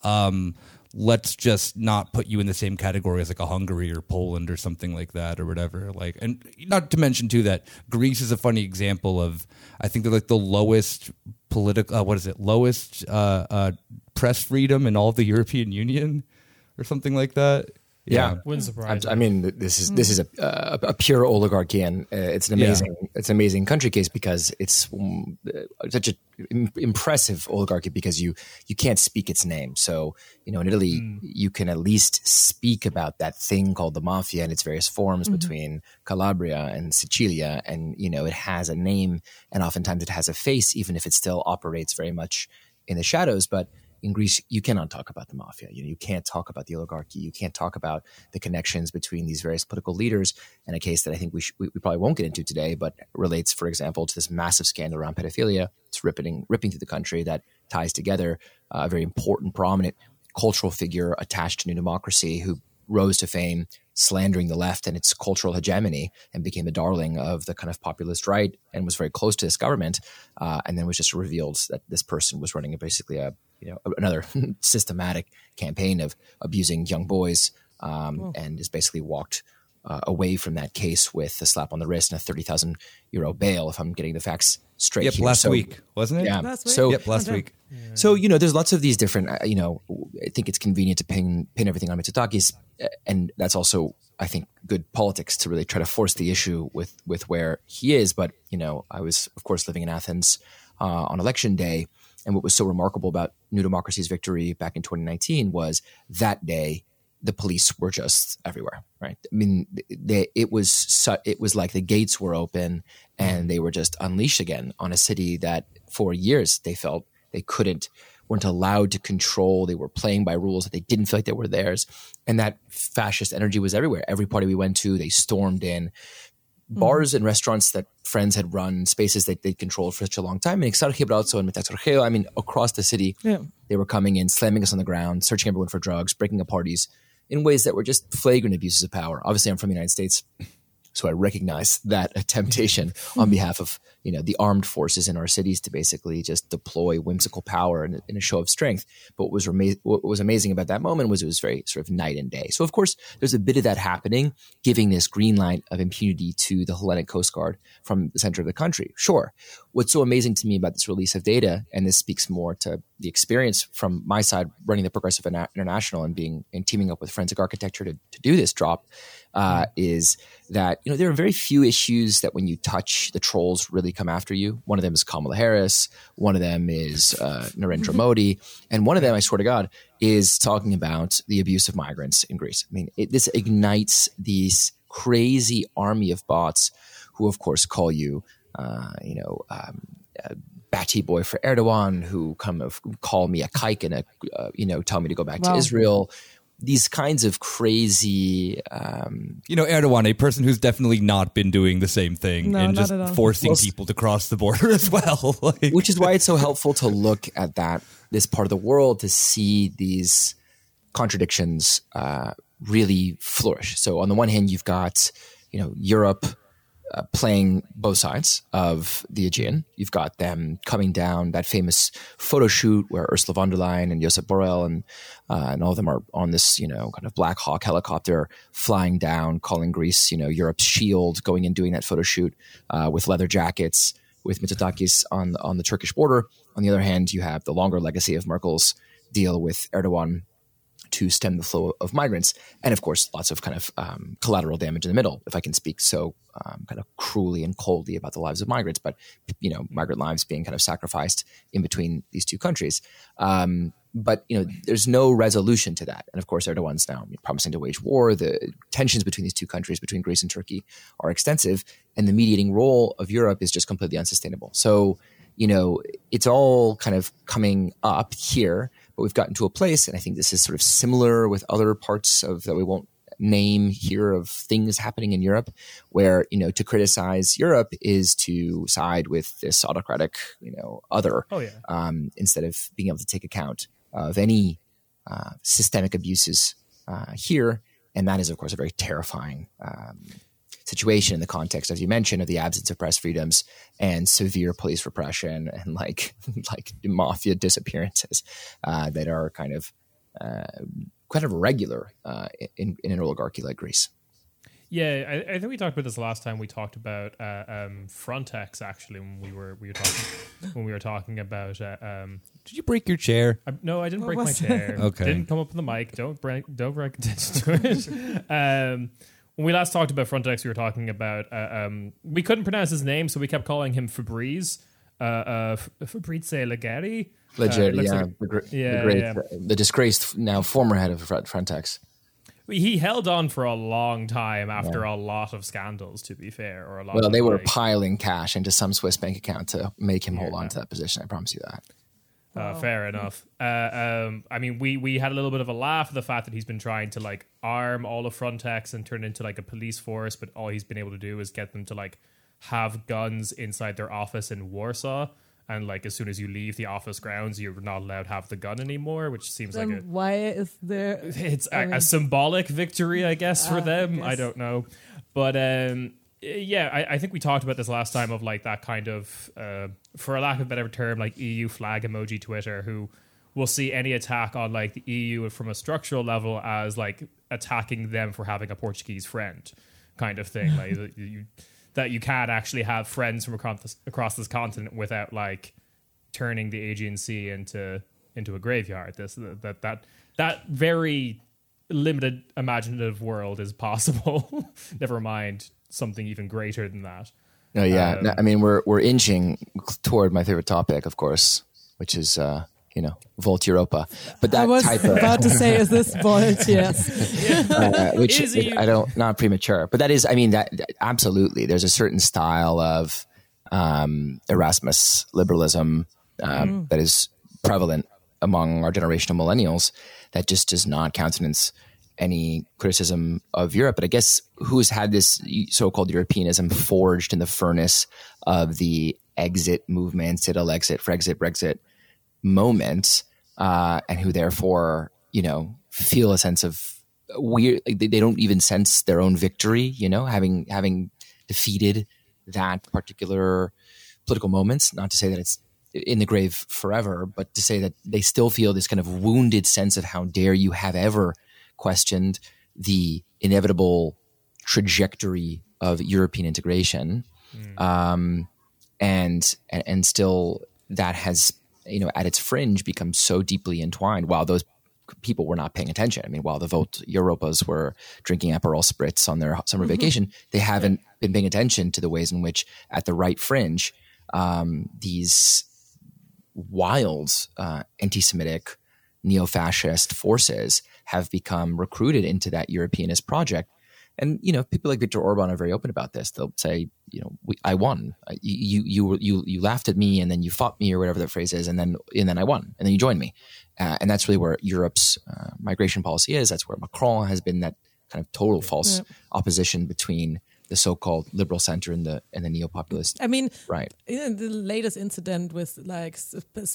S3: Um, let's just not put you in the same category as like a Hungary or Poland or something like that or whatever. Like, and not to mention too that Greece is a funny example of I think they're like the lowest political uh, what is it lowest uh, uh, press freedom in all of the European Union or something like that.
S4: Yeah.
S1: Wouldn't surprise.
S4: I, I mean, this is this is a, a, a pure oligarchy, and uh, it's an amazing it's an amazing country case because it's um, uh, such an im- impressive oligarchy because you you can't speak its name. So you know, in Italy, you can at least speak about that thing called the mafia and its various forms between Calabria and Sicilia, and you know, it has a name, and oftentimes it has a face, even if it still operates very much in the shadows, but in Greece, you cannot talk about the mafia. You know, you can't talk about the oligarchy. You can't talk about the connections between these various political leaders. And a case that I think we, sh- we, probably won't get into today, but relates, for example, to this massive scandal around pedophilia. It's ripping ripping through the country that ties together uh, a very important, prominent cultural figure attached to New Democracy who rose to fame slandering the left and its cultural hegemony and became the darling of the kind of populist right and was very close to this government uh, and then was just revealed that this person was running a, basically a you know another systematic campaign of abusing young boys um, and is basically walked uh, away from that case with a slap on the wrist and a 30,000 euro bail if I'm getting the facts straight
S3: Yep,
S4: here.
S3: last
S4: So-
S3: week wasn't it?
S4: yeah.
S2: Last week?
S4: So
S3: Yep, last
S2: Okay.
S3: week.
S4: so you know, there's lots of these different. uh, You know, I think it's convenient to pin pin everything on Mitsotakis, uh, and that's also I think good politics to really try to force the issue with with where he is. But you know, I was of course living in Athens uh, on election day, and what was so remarkable about New Democracy's victory back in 2019 was that day the police were just everywhere. Right? I mean, they, it was su- it was like the gates were open and they were just unleashed again on a city that for years they felt they couldn't weren't allowed to control they were playing by rules that they didn't feel like they were theirs and that fascist energy was everywhere every party we went to they stormed in Mm-hmm. bars and restaurants that friends had run spaces that they controlled for such a long time. And Exarche Brazo and Metaxourgeio I mean across the city
S2: Yeah.
S4: they were coming in slamming us on the ground searching everyone for drugs breaking up parties in ways that were just flagrant abuses of power. Obviously I'm from the United States so I recognize that a temptation mm-hmm. on behalf of you know the armed forces in our cities to basically just deploy whimsical power in, in a show of strength. But what was what was amazing about that moment was it was very sort of night and day. So of course there's a bit of that happening, giving this green light of impunity to the Hellenic Coast Guard from the center of the country. Sure. What's so amazing to me about this release of data, and this speaks more to the experience from my side running the Progressive International and being and teaming up with Forensic Architecture to, to do this drop, uh, is that you know there are very few issues that when you touch the trolls really come after you. One of them is Kamala Harris. One of them is uh, Narendra Modi, and one of them, I swear to God, is talking about the abuse of migrants in Greece. I mean, it, this ignites these crazy army of bots who, of course, call you, uh, you know. Um, uh, Batty boy for Erdogan, who come of call me a kike and a, uh, you know, tell me to go back
S2: Wow.
S4: to Israel. These kinds of crazy, um,
S3: You know, Erdogan, a person who's definitely not been doing the same thing
S2: No,
S3: and
S2: not
S3: just
S2: at all.
S3: forcing
S4: Well,
S3: people to cross the border as well. like,
S4: which is why it's so helpful to look at that this part of the world to see these contradictions uh, really flourish. So on the one hand, you've got you know Europe uh, playing both sides of the Aegean. You've got them coming down that famous photo shoot where Ursula von der Leyen and Josep Borrell and uh, and all of them are on this you know kind of Black Hawk helicopter flying down, calling Greece you know Europe's shield, going and doing that photo shoot uh, with leather jackets with Mitsotakis on on the Turkish border. On the other hand, you have the longer legacy of Merkel's deal with Erdogan to stem the flow of migrants, and of course, lots of kind of um, collateral damage in the middle. If I can speak so um, kind of cruelly and coldly about the lives of migrants, but you know, migrant lives being kind of sacrificed in between these two countries. Um, but you know, there's no resolution to that, and of course, Erdogan's now promising to wage war. The tensions between these two countries, between Greece and Turkey, are extensive, and the mediating role of Europe is just completely unsustainable. So you know, it's all kind of coming up here, but we've gotten to a place, and I think this is sort of similar with other parts of that we won't name here of things happening in Europe, where you know to criticize Europe is to side with this autocratic, you know, other,
S1: Oh, yeah.
S4: um, instead of being able to take account of any uh, systemic abuses uh, here, and that is, of course, a very terrifying um, situation in the context, as you mentioned, of the absence of press freedoms and severe police repression and like like mafia disappearances uh, that are kind of uh, kind of regular uh, in, in an oligarchy like Greece.
S1: Yeah, I, I, think we talked about this last time. We talked about uh, um, Frontex actually when we were we were talking when we were talking about. Uh, um,
S3: Did you break your chair?
S1: I, no, I didn't break my chair.
S3: Okay.
S1: didn't come up with the mic. Don't break don't break attention to it. um, when we last talked about Frontex, we were talking about uh, um, we couldn't pronounce his name, so we kept calling him Fabrice. Uh, uh, Fabrice Leggeri.
S4: Legit,
S1: Uh,
S4: yeah,
S1: like-
S4: the, gr-
S1: yeah,
S4: the, great,
S1: yeah.
S4: the disgraced now former head of Frontex.
S1: He held on for a long time after a lot of scandals. To be fair, or a lot.
S4: Well, they were piling cash into some Swiss bank account to make him hold on to that position. I promise you that.
S1: Uh, fair enough. Uh, um, I mean, we we had a little bit of a laugh at the fact that he's been trying to like arm all of Frontex and turn it into like a police force, but all he's been able to do is get them to like have guns inside their office in Warsaw. And like as soon as you leave the office grounds, you're not allowed to have the gun anymore, which seems like a
S2: why is there?
S1: it's a,
S2: mean-
S1: symbolic victory, I guess, for
S2: Ah, I
S1: them. I, don't know, but um, yeah, I, I think we talked about this last time of like that kind of, uh, for a lack of a better term, like EU flag emoji Twitter, who will see any attack on like the EU from a structural level as like attacking them for having a Portuguese friend, kind of thing. like that you that you can't actually have friends from across this, across this continent without like turning the Aegean Sea into into a graveyard. This that that that very limited imaginative world is possible. Never mind something even greater than that.
S4: No, yeah.
S1: Um,
S4: No, I mean, we're we're inching toward my favorite topic, of course, which is uh, you know Volt Europa. But that
S2: I
S4: that
S2: was
S4: type of
S2: about to say, is this Volt? Yes.
S4: uh, which
S1: Is he-
S4: I don't not premature, but that is, I mean, that that- absolutely. There's a certain style of um, Erasmus liberalism um, that is prevalent among our generation of millennials that just does not countenance any criticism of Europe. But I guess who's had this so-called Europeanism forged in the furnace of the exit movement, citadel exit, Frexit, Brexit moment, uh, and who therefore, you know, feel a sense of weird. Like they, they don't even sense their own victory. You know, having having defeated that particular political moments. Not to say that it's in the grave forever, but to say that they still feel this kind of wounded sense of how dare you have ever questioned the inevitable trajectory of European integration, um, and, and and still that has you know at its fringe become so deeply entwined. While those people were not paying attention. I mean, while the Volt Europas were drinking Aperol spritz on their summer vacation, they haven't been paying attention to the ways in which, at the right fringe, um, these wild uh, anti-Semitic, neo-fascist forces have become recruited into that Europeanist project. And you know, people like Viktor Orban are very open about this. They'll say, you know, we, I won. You you you you laughed at me, and then you fought me, or whatever that phrase is, and then and then I won, and then you joined me. Uh, and that's really where Europe's uh, migration policy is. That's where Macron has been that kind of total false opposition between the so-called liberal center and the and the neo-populist
S2: I mean,
S4: right.
S2: Yeah, the latest incident with like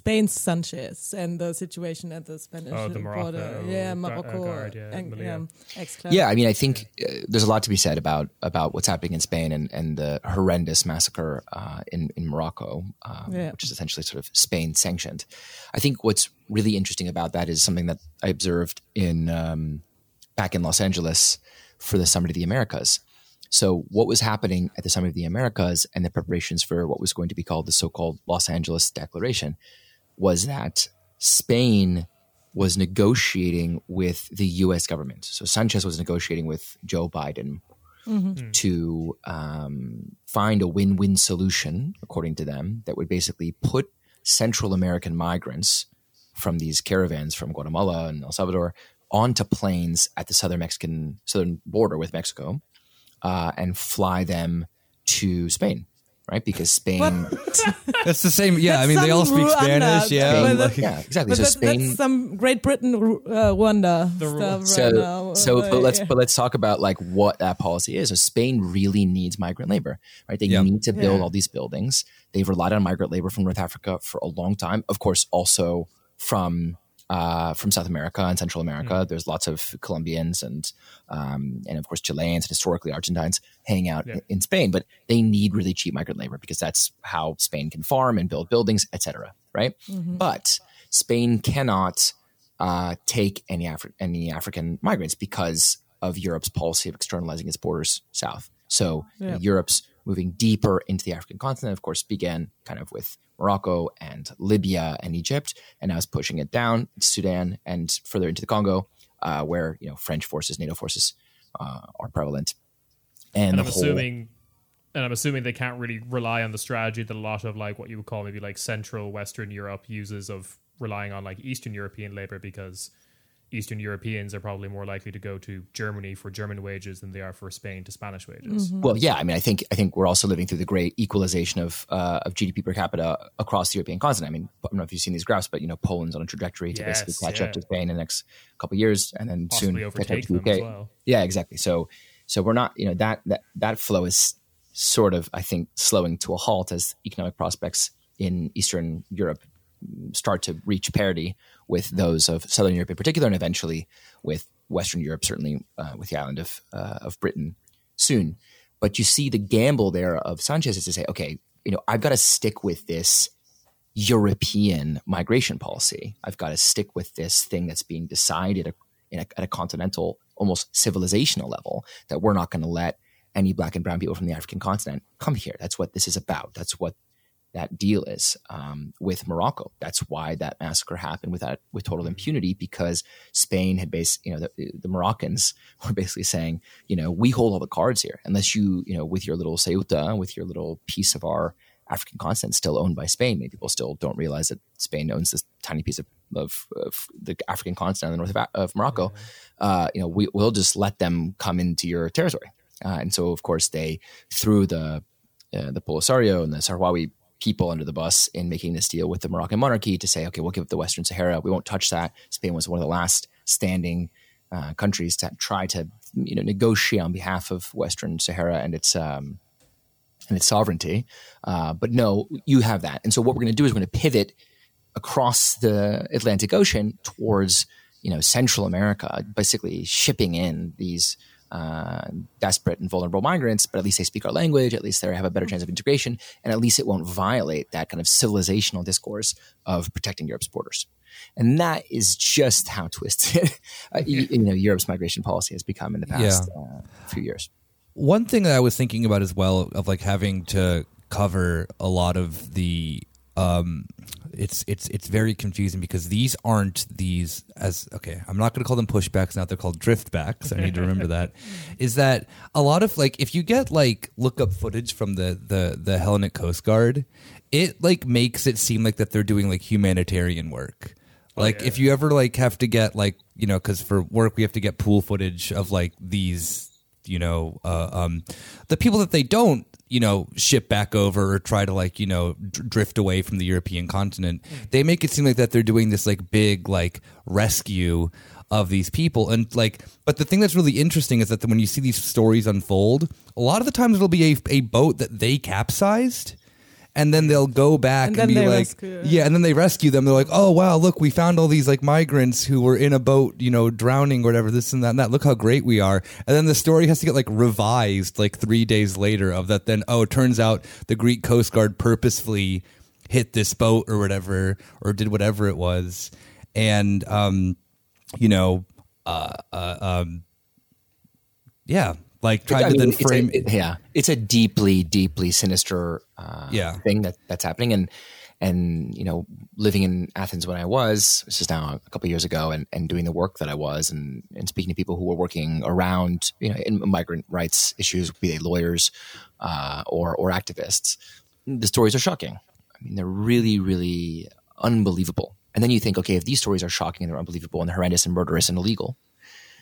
S2: Spain's Sanchez and the situation at the Spanish
S1: Oh, the Morocco
S2: border. Yeah,
S1: gu- uh,
S2: Morocco.
S1: guard, yeah,
S2: and,
S1: Melilla.
S2: um.
S4: Yeah, I mean, I think uh, there's a lot to be said about about what's happening in Spain and, and the horrendous massacre uh, in in Morocco, um,
S2: Yeah.
S4: which is essentially sort of Spain sanctioned. I think what's really interesting about that is something that I observed in um, back in Los Angeles for the Summit of the Americas. So, what was happening at the Summit of the Americas and the preparations for what was going to be called the so-called Los Angeles Declaration was that Spain was negotiating with the U.S. government. So Sanchez was negotiating with Joe Biden to um, find a win-win solution, according to them, that would basically put Central American migrants from these caravans from Guatemala and El Salvador onto planes at the southern Mexican southern border with Mexico, uh, and fly them to Spain, right? Because Spain.
S3: That's the same. Yeah, I mean they all speak
S2: Rwanda.
S3: Spanish. Yeah,
S2: But
S3: like-
S4: yeah, exactly.
S2: But
S4: So
S2: that,
S4: Spain.
S2: that's some Great Britain uh, wonder
S1: The
S2: stuff
S4: so
S2: right now.
S4: so but let's
S2: yeah.
S4: but let's talk about like what that policy is so spain really needs migrant labor right they
S3: Yeah.
S4: need to build
S2: Yeah.
S4: all these buildings they've relied on migrant labor from north africa for a long time of course also from uh, from South America and Central America. There's lots of Colombians and um, and of course Chileans and historically Argentines hanging out in, in Spain, but they need really cheap migrant labor because that's how Spain can farm and build buildings, etc. Right? But Spain cannot uh, take any Afri- any African migrants because of Europe's policy of externalizing its borders south. So you know, Europe's moving deeper into the African continent. Of course, began kind of with Morocco and Libya and Egypt, and now it's pushing it down to Sudan and further into the Congo, uh, where you know French forces, NATO forces uh, are prevalent. And,
S1: and I'm
S4: whole,
S1: assuming and I'm assuming they can't really rely on the strategy that a lot of like what you would call maybe like Central Western Europe uses of relying on like Eastern European labor because Eastern Europeans are probably more likely to go to Germany for German wages than they are for Spain to Spanish wages.
S4: Well, yeah, I mean, I think I think we're also living through the great equalization of uh, of GDP per capita across the European continent. I mean, I don't know if you've seen these graphs, but you know, Poland's on a trajectory to
S1: Yes,
S4: basically catch
S1: yeah.
S4: up to Spain in the next couple of years, and then
S1: Possibly
S4: soon catch up to the UK.
S1: well.
S4: Yeah, exactly. So, so we're not, you know, that that that flow is sort of, I think, slowing to a halt as economic prospects in Eastern Europe start to reach parity with those of Southern Europe in particular, and eventually with Western Europe, certainly uh, with the island of uh, of Britain soon. But you see the gamble there of Sanchez is to say, okay, you know, I've got to stick with this European migration policy. I've got to stick with this thing that's being decided a, at a continental, almost civilizational level that we're not going to let any black and brown people from the African continent come here. That's what this is about. That's what that deal is um, with Morocco. That's why that massacre happened with that with total impunity because Spain had based, you know, the, the Moroccans were basically saying, you know, we hold all the cards here unless you, you know, with your little Ceuta, with your little piece of our African continent still owned by Spain. Many people still don't realize that Spain owns this tiny piece of, of, of the African continent in the north of, of Morocco. Uh, you know, we, we'll just let them come into your territory. Uh, and so, of course, they threw the uh, the Polisario and the Sahrawi people under the bus in making this deal with the Moroccan monarchy to say, okay, we'll give up the Western Sahara. We won't touch that. Spain was one of the last standing uh, countries to try to you know negotiate on behalf of Western Sahara and its um, and its sovereignty. Uh, but no, you have that. And so what we're going to do is we're going to pivot across the Atlantic Ocean towards you know Central America, basically shipping in these uh, desperate and vulnerable migrants. But at least they speak our language. At least they have a better chance of integration, and at least it won't violate that kind of civilizational discourse of protecting Europe's borders. And that is just how twisted, uh, you, you know, Europe's migration policy has become in the past uh, few years.
S3: One thing that I was thinking about as well of like having to cover a lot of the um it's it's it's very confusing because these aren't these as okay i'm not going to call them pushbacks now they're called driftbacks. I need to remember that. Is that a lot of like if you get like look up footage from the the the hellenic coast guard it like makes it seem like that they're doing like humanitarian work. Like if you ever like have to get like you know because for work we have to get pool footage of like these you know uh, um the people that they don't you know ship back over or try to like you know dr- drift away from the european continent mm. they make it seem like that they're doing this like big like rescue of these people. And like but the thing that's really interesting is that when you see these stories unfold a lot of the times it'll be a, a boat that they capsized and then they'll go back
S2: And
S3: and, be like
S2: rescue.
S3: yeah and then they rescue them. They're like oh wow look we found all these like migrants who were in a boat you know drowning or whatever this and that and that. Look how great we are. And then the story has to get like revised like three days later of that then oh it turns out the greek coast guard purposefully hit this boat or whatever or did whatever it was. And um you know uh, uh um yeah like tried
S4: I
S3: to
S4: mean,
S3: then
S4: it's a-
S3: frame
S4: it- yeah, it's a deeply, deeply sinister uh,
S3: Yeah.
S4: thing that that's happening, and and you know, living in Athens when I was, this is now a couple of years ago, and, and doing the work that I was, and and speaking to people who were working around you know in migrant rights issues, be they lawyers uh, or or activists, the stories are shocking. I mean, they're really, really unbelievable. And then you think, okay, if these stories are shocking and they're unbelievable and they're horrendous and murderous and illegal,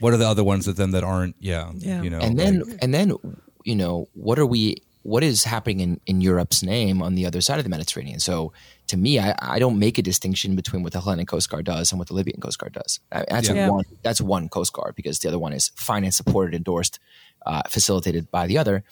S3: what are the other ones that then that aren't yeah,
S2: Yeah.
S3: you know
S4: and then
S3: like-
S4: and then you know what are we what is happening in, in Europe's name on the other side of the Mediterranean? So to me, I, I don't make a distinction between what the Hellenic Coast Guard does and what the Libyan Coast Guard does. That's
S2: Yeah.
S4: one that's one Coast Guard because the other one is financed, supported, endorsed, uh, facilitated by the other.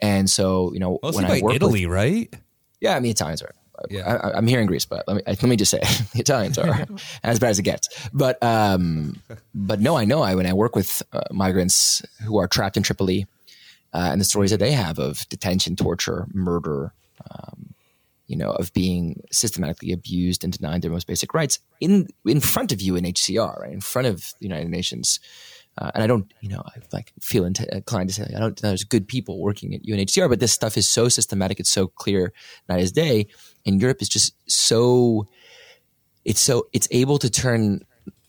S4: And so you know
S3: Mostly
S4: when I
S3: by
S4: work
S3: Italy,
S4: with,
S3: right?
S4: yeah, I mean Italians are
S3: Yeah.
S4: I, I'm here in Greece, but let me let me just say, the Italians are as bad as it gets. But um, but no, I know. I when I work with uh, migrants who are trapped in Tripoli, uh, and the stories that they have of detention, torture, murder, um, you know, of being systematically abused and denied their most basic rights in in front of UNHCR, right, in front of the United Nations. Uh, and I don't, you know, I like feel inclined to say I don't. Know there's good people working at UNHCR, but this stuff is so systematic. It's so clear night as day, and Europe is just so. It's so it's able to turn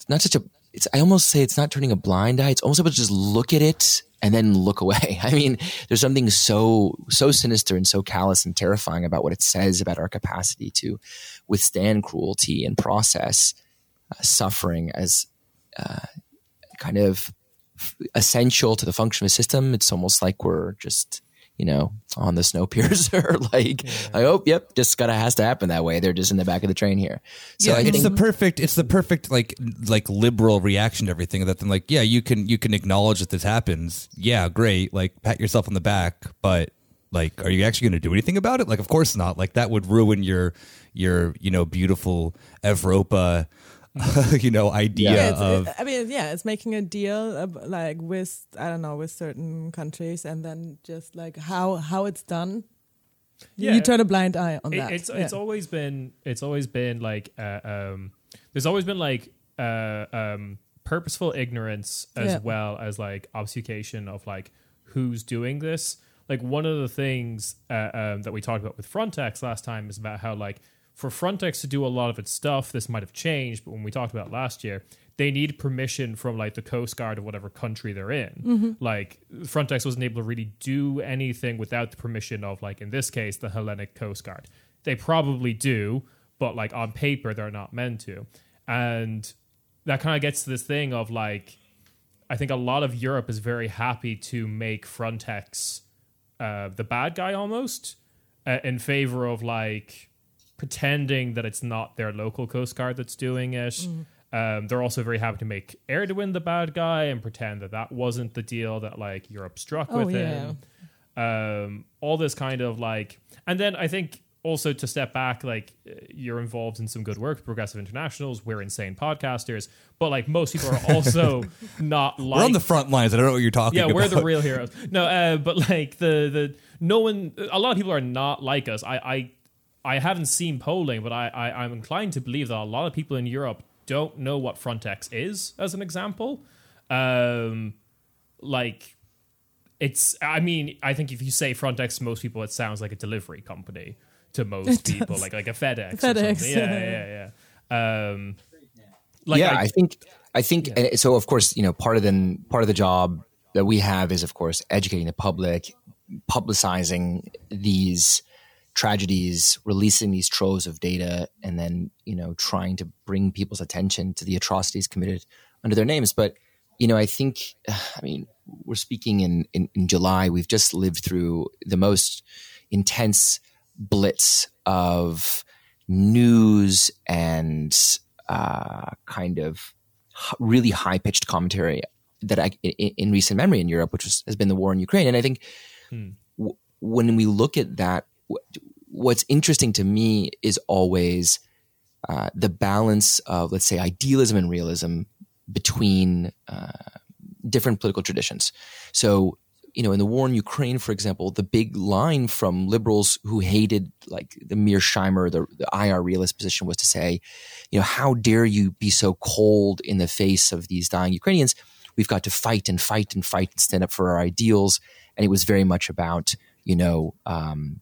S4: not such a. It's I almost say it's not turning a blind eye. It's almost able to just look at it and then look away. I mean, there's something so so sinister and so callous and terrifying about what it says about our capacity to withstand cruelty and process uh, suffering as uh, kind of essential to the function of a system. It's almost like we're just, you know, on the Snowpiercer. like, yeah. like, oh, yep, just gotta has to happen that way. They're just in the back of the train here.
S3: So yeah, I it's think, the perfect, it's the perfect like like liberal reaction to everything. That then like, yeah, you can you can acknowledge that this happens. Yeah, great. Like, pat yourself on the back, but like are you actually going to do anything about it like of course not like that would ruin your your you know beautiful Evropa you know idea
S2: yeah,
S3: of
S2: it, I mean yeah it's making a deal like with I don't know with certain countries and then just like how how it's done yeah. you turn a blind eye on
S1: it,
S2: that
S1: it's
S2: yeah.
S1: it's always been it's always been like uh, um there's always been like uh um purposeful ignorance as yeah. well as like obfuscation of like who's doing this like one of the things uh, um, that we talked about with Frontex last time is about how like for Frontex to do a lot of its stuff, this might have changed, but when we talked about last year, they need permission from like the Coast Guard of whatever country they're in.
S2: Mm-hmm.
S1: Like Frontex wasn't able to really do anything without the permission of like in this case the Hellenic Coast Guard. They probably do, but like on paper they're not meant to. And that kind of gets to this thing of like I think a lot of Europe is very happy to make Frontex uh, the bad guy almost uh, in favor of like pretending that it's not their local Coast Guard that's doing it. Mm. Um, they're also very happy to make Erdogan the bad guy and pretend that that wasn't the deal that like Europe struck
S2: oh,
S1: with
S2: yeah.
S1: him. Um, all this kind of like, and then I think also to step back, like you're involved in some good work, Progressive Internationals. We're insane podcasters, but like most people are also not like
S3: we're on the front lines. I don't know what you're talking. About.
S1: Yeah,
S3: about.
S1: we're the real heroes. No, uh, but like the the no one, a lot of people are not like us. I I I haven't seen polling, but I, I I'm inclined to believe that a lot of people in Europe don't know what Frontex is, as an example. Um, like it's I mean, I think if you say Frontex to most people it sounds like a delivery company to most people, like like a FedEx.
S2: FedEx.
S1: Yeah, yeah, yeah. Um,
S4: like yeah, I, I, think I think yeah. so. Of course, you know, part of the part of the job that we have is, of course, educating the public, publicizing these tragedies, releasing these troves of data, and then you know trying to bring people's attention to the atrocities committed under their names. But you know, I think, I mean, we're speaking in, in, in July. We've just lived through the most intense blitz of news and uh, kind of really high pitched commentary that I, in, in, recent memory in Europe, which was, has been the war in Ukraine. And I think hmm. w- when we look at that, what's interesting to me is always uh, the balance of, let's say, idealism and realism between uh, different political traditions. So, you know, in the war in Ukraine, for example, the big line from liberals who hated like the Mearsheimer, the, the IR realist position was to say, you know, how dare you be so cold in the face of these dying Ukrainians? We've got to fight and fight and fight and stand up for our ideals. And it was very much about, you know, um,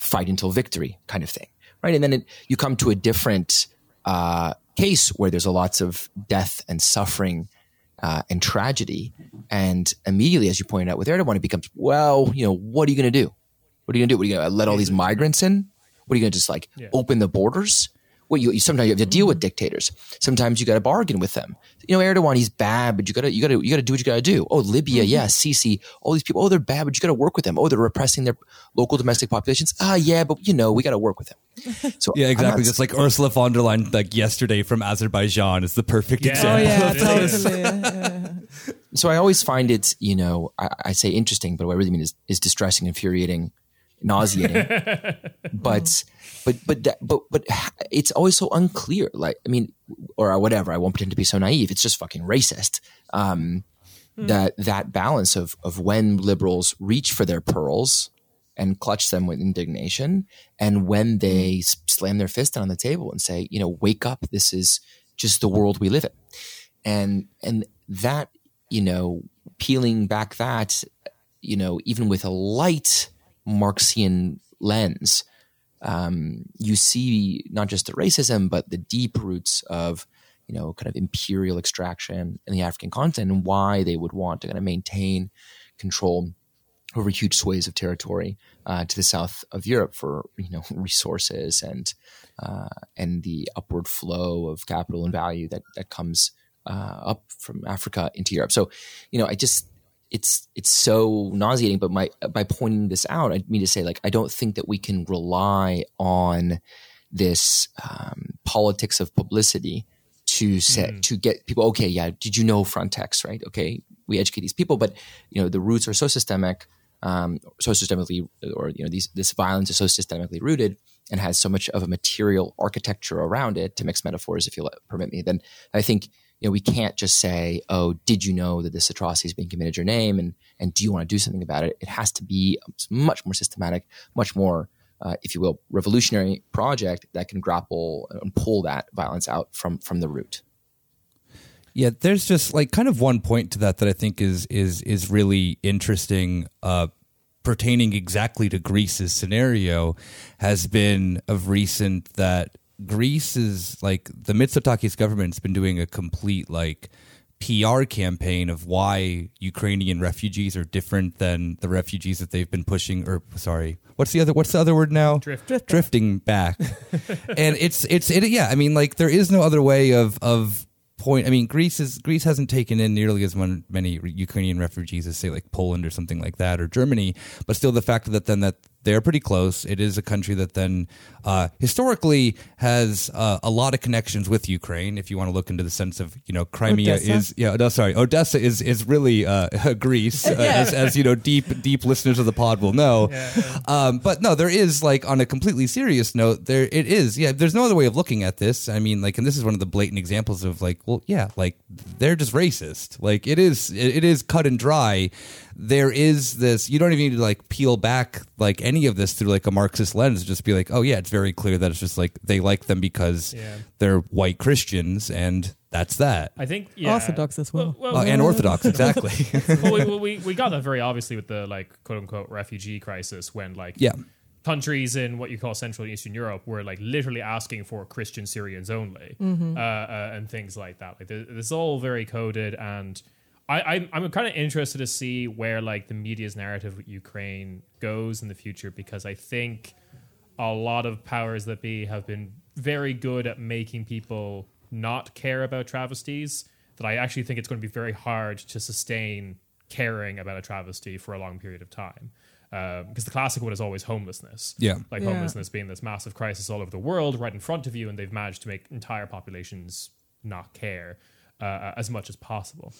S4: fight until victory kind of thing, right? And then it, you come to a different uh, case where there's a lots of death and suffering uh, and tragedy, and immediately, as you pointed out with Erdogan, it becomes, well, you know, what are you going to do? What are you going to do? What are you going to let all these migrants in? What are you going to just like yeah. open the borders? Well, you, you, sometimes you have to deal with dictators. Sometimes you got to bargain with them. You know, Erdogan, he's bad, but you got to you got to you got to do what you got to do. Oh, Libya, mm-hmm. yeah, Sisi, all these people. Oh, they're bad, but you got to work with them. Oh, they're repressing their local domestic populations. Ah, yeah, but you know, we got to work with them.
S3: So yeah, exactly. Just like Ursula von der Leyen, like yesterday from Azerbaijan, is the perfect
S1: yeah.
S3: example.
S2: Oh yeah, totally. yeah.
S4: So I always find it, you know, I, I, say interesting, but what I really mean is is distressing, infuriating nauseating. but but but that, but but it's always so unclear. Like I mean, or whatever. I won't pretend to be so naive. It's just fucking racist. Um, mm. That that balance of of when liberals reach for their pearls and clutch them with indignation, and when they mm. slam their fist on the table and say, you know, wake up. This is just the world we live in, and and that you know, peeling back that, you know, even with a light Marxian lens, um, you see not just the racism, but the deep roots of, you know, kind of imperial extraction in the African continent and why they would want to kind of maintain control over huge swathes of territory uh, to the south of Europe for you know resources and uh, and the upward flow of capital and value that that comes uh, up from Africa into Europe. So, you know, I just it's it's so nauseating. But my by pointing this out, I mean to say like I don't think that we can rely on this um, politics of publicity to set mm. to get people. Okay, yeah, did you know Frontex? Right? Okay, we educate these people, but you know the roots are so systemic. Um, so systemically, or you know, these, this violence is so systemically rooted and has so much of a material architecture around it. To mix metaphors, if you'll permit me, then I think you know, we can't just say, "Oh, did you know that this atrocity is being committed your name?" and and do you want to do something about it? It has to be much more systematic, much more, uh, if you will, revolutionary project that can grapple and pull that violence out from from the root.
S3: Yeah, there's just like kind of one point to that that I think is is is really interesting. Uh, pertaining exactly to Greece's scenario has been of recent that Greece is like the Mitsotakis government's been doing a complete like PR campaign of why Ukrainian refugees are different than the refugees that they've been pushing or sorry what's the other what's the other word now?
S1: Drift.
S3: drifting back. And it's it's it yeah I mean like there is no other way of of point I mean Greece is Greece hasn't taken in nearly as many Ukrainian refugees as say like Poland or something like that or Germany but still the fact that then that they're pretty close. It is a country that then uh, historically has uh, a lot of connections with Ukraine. If you want to look into the sense of you know Crimea
S2: Odessa?
S3: is yeah no sorry Odessa is is really uh, Greece uh, yeah. as, as you know deep deep listeners of the pod will know. Yeah. Um, but no, there is like on a completely serious note there it is yeah. There's no other way of looking at this. I mean like and this is one of the blatant examples of like well yeah like they're just racist. Like it is it, it is cut and dry there is this you don't even need to like peel back like any of this through like a marxist lens just be like oh yeah it's very clear that it's just like they like them because yeah. they're white christians and that's that
S1: i think yeah.
S2: orthodox as well,
S3: well, well oh, and orthodox exactly
S1: well, we, we, we got that very obviously with the like quote unquote refugee crisis when like
S3: yeah
S1: countries in what you call Central and Eastern Europe were like literally asking for Christian Syrians only, mm-hmm. uh, uh, and things like that. Like this is all very coded, and I, I'm, I'm kind of interested to see where like the media's narrative with Ukraine goes in the future because I think a lot of powers that be have been very good at making people not care about travesties. That I actually think it's going to be very hard to sustain caring about a travesty for a long period of time. Because um, the classic one is always homelessness.
S3: Yeah.
S1: Like
S2: yeah.
S1: homelessness being this massive crisis all over the world right in front of you, and they've managed to make entire populations not care uh, as much as possible.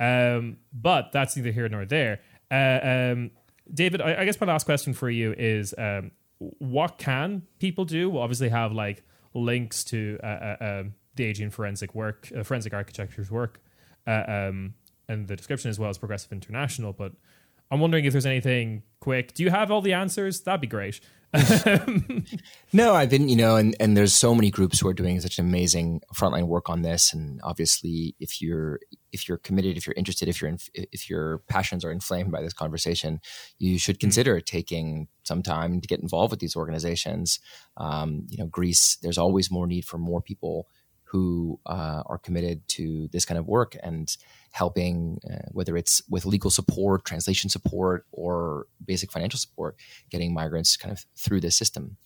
S1: Um, but that's neither here nor there. Uh, um, David, I, I, guess my last question for you is um, what can people do? We'll obviously have like links to uh, uh, um, the Aegean forensic work, uh, forensic architecture's work, uh, um, and the description as well as Progressive International. But I'm wondering if there's anything quick. Do you have all the answers? That'd be great.
S4: no, I've been, you know, and, and there's so many groups who are doing such amazing frontline work on this. And obviously, if you're if you're committed, if you're interested, if you're in, if your passions are inflamed by this conversation, you should hmm. consider taking some time to get involved with these organizations. Um, you know, Greece, there's always more need for more people who uh, are committed to this kind of work and helping, uh, whether it's with legal support, translation support, or basic financial support, getting migrants kind of through the system.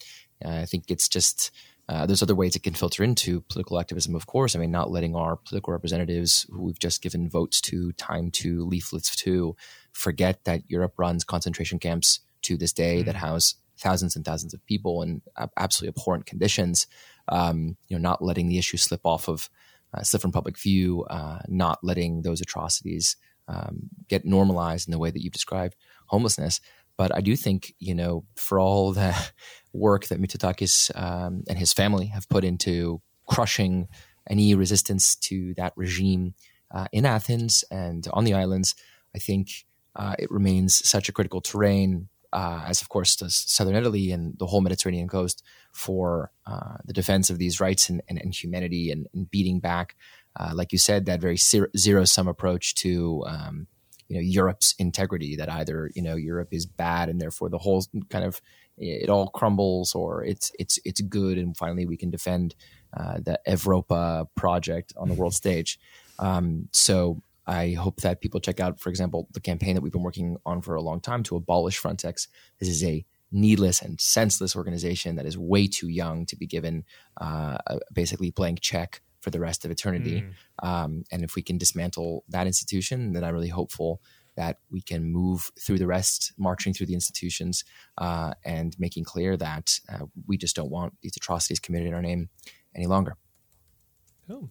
S4: Uh, I think it's just uh, there's other ways it can filter into political activism, of course. I mean, not letting our political representatives who we've just given votes to, time to, leaflets to, forget that Europe runs concentration camps to this day mm-hmm. that house thousands and thousands of people in absolutely abhorrent conditions. Um, you know, not letting the issue slip off of uh, slip from public view, uh, not letting those atrocities um, get normalized in the way that you've described homelessness. but I do think, you know, for all the work that Mitsotakis um, and his family have put into crushing any resistance to that regime uh, in Athens and on the islands, I think uh, it remains such a critical terrain, uh, as of course does southern Italy and the whole Mediterranean coast, for uh, the defense of these rights and, and, and humanity and, and, beating back, uh, like you said, that very zero sum approach to. Um, you know Europe's integrity that either you know Europe is bad and therefore the whole kind of it all crumbles or it's it's it's good and finally we can defend uh, the Evropa project on the world stage. Um, so I hope that people check out, for example, the campaign that we've been working on for a long time to abolish Frontex. This is a needless and senseless organization that is way too young to be given uh, basically blank check for the rest of eternity. Mm. Um, and if we can dismantle that institution, then I'm really hopeful that we can move through the rest, marching through the institutions uh, and making clear that uh, we just don't want these atrocities committed in our name any longer.
S1: Cool.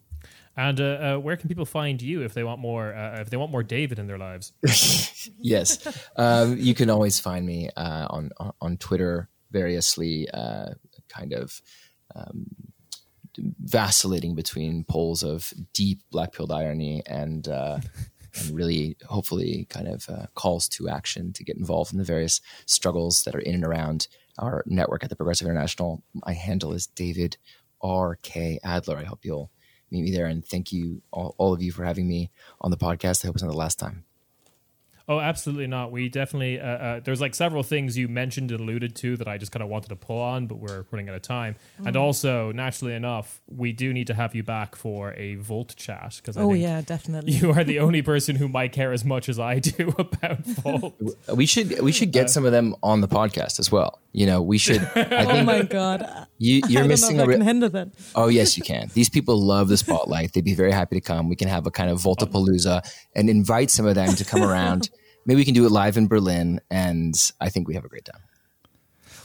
S1: And uh, uh where can people find you if they want more? Uh, if they want more David in their lives?
S4: yes, um, you can always find me uh, on on Twitter, variously, kind of um, vacillating between poles of deep black pilled irony and uh, and really hopefully kind of uh, calls to action to get involved in the various struggles that are in and around our network at the Progressive International. My handle is David R K Adler. I hope you'll meet me there and thank you all, all of you for having me on the podcast. I hope it's not the last time.
S1: Oh, absolutely not. We definitely uh, uh, there's like several things you mentioned and alluded to that I just kind of wanted to pull on, but we're running out of time. Mm. And also, naturally enough, we do need to have you back for a Volt chat because
S2: oh yeah, definitely
S1: you are the only person who might care as much as I do about Volt.
S4: we should we should get uh, some of them on the podcast as well. You know, we should.
S2: I oh my god,
S4: you, are missing a.
S2: Re- can handle that.
S4: Oh yes, you can. These people love the spotlight. They'd be very happy to come. We can have a kind of Voltapalooza and invite some of them to come around. Maybe we can do it live in Berlin, and I think we have a great time.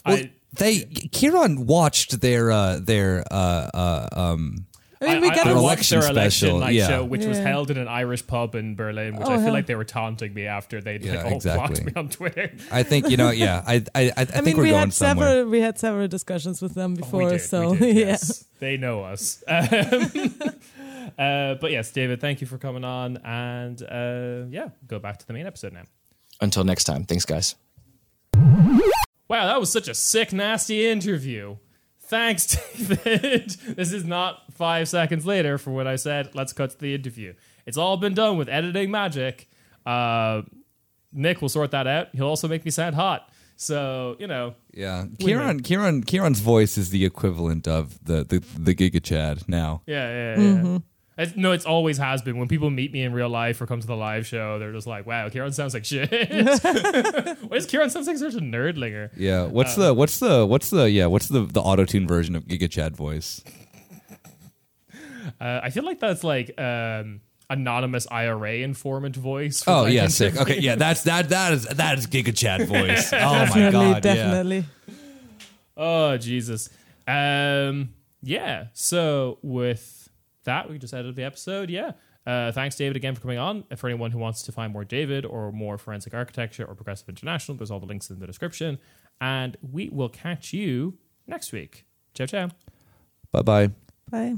S3: Well, I, they Kieran watched their uh, their uh, uh, um,
S1: I mean, we got I, I watched their election special. night yeah. show, which yeah. was held in an Irish pub in Berlin, which oh, I feel hell. like they were taunting me after they'd yeah, like, all exactly. blocked me on Twitter.
S3: I think you know, yeah, I I, I, I
S2: mean,
S3: we're
S2: we
S3: going
S2: had
S3: somewhere.
S2: several we had several discussions with them before,
S1: oh, did,
S2: so
S1: did, yes. yeah, they know us. Um, uh, but yes, David, thank you for coming on, and uh, yeah, go back to the main episode now.
S4: Until next time, thanks, guys.
S1: Wow, that was such a sick, nasty interview. Thanks, David. this is not five seconds later for what I said. Let's cut to the interview. It's all been done with editing magic. Uh, Nick will sort that out. He'll also make me sound hot. So you know,
S3: yeah. Kieran, Kieran, Kieran's voice is the equivalent of the the, the Giga Chad now.
S1: Yeah, yeah, yeah. Mm-hmm. It's, no, it's always has been. When people meet me in real life or come to the live show, they're just like, "Wow, Kieran sounds like shit." Why does Kieran sound like such a nerdlinger?
S3: Yeah. What's um, the what's the what's the yeah what's the the auto tune version of Giga Chad voice?
S1: Uh, I feel like that's like um, anonymous IRA informant voice.
S3: Oh yeah, sick. Okay, yeah, that's that that is that is Giga Chad voice. oh
S2: definitely,
S3: my god,
S2: definitely.
S1: Yeah. Oh Jesus. Um. Yeah. So with that, we just edited the episode. Yeah. Uh, thanks, David, again for coming on. For anyone who wants to find more David or more forensic architecture or progressive international, there's all the links in the description. And we will catch you next week. Ciao, ciao.
S3: Bye-bye.
S2: Bye.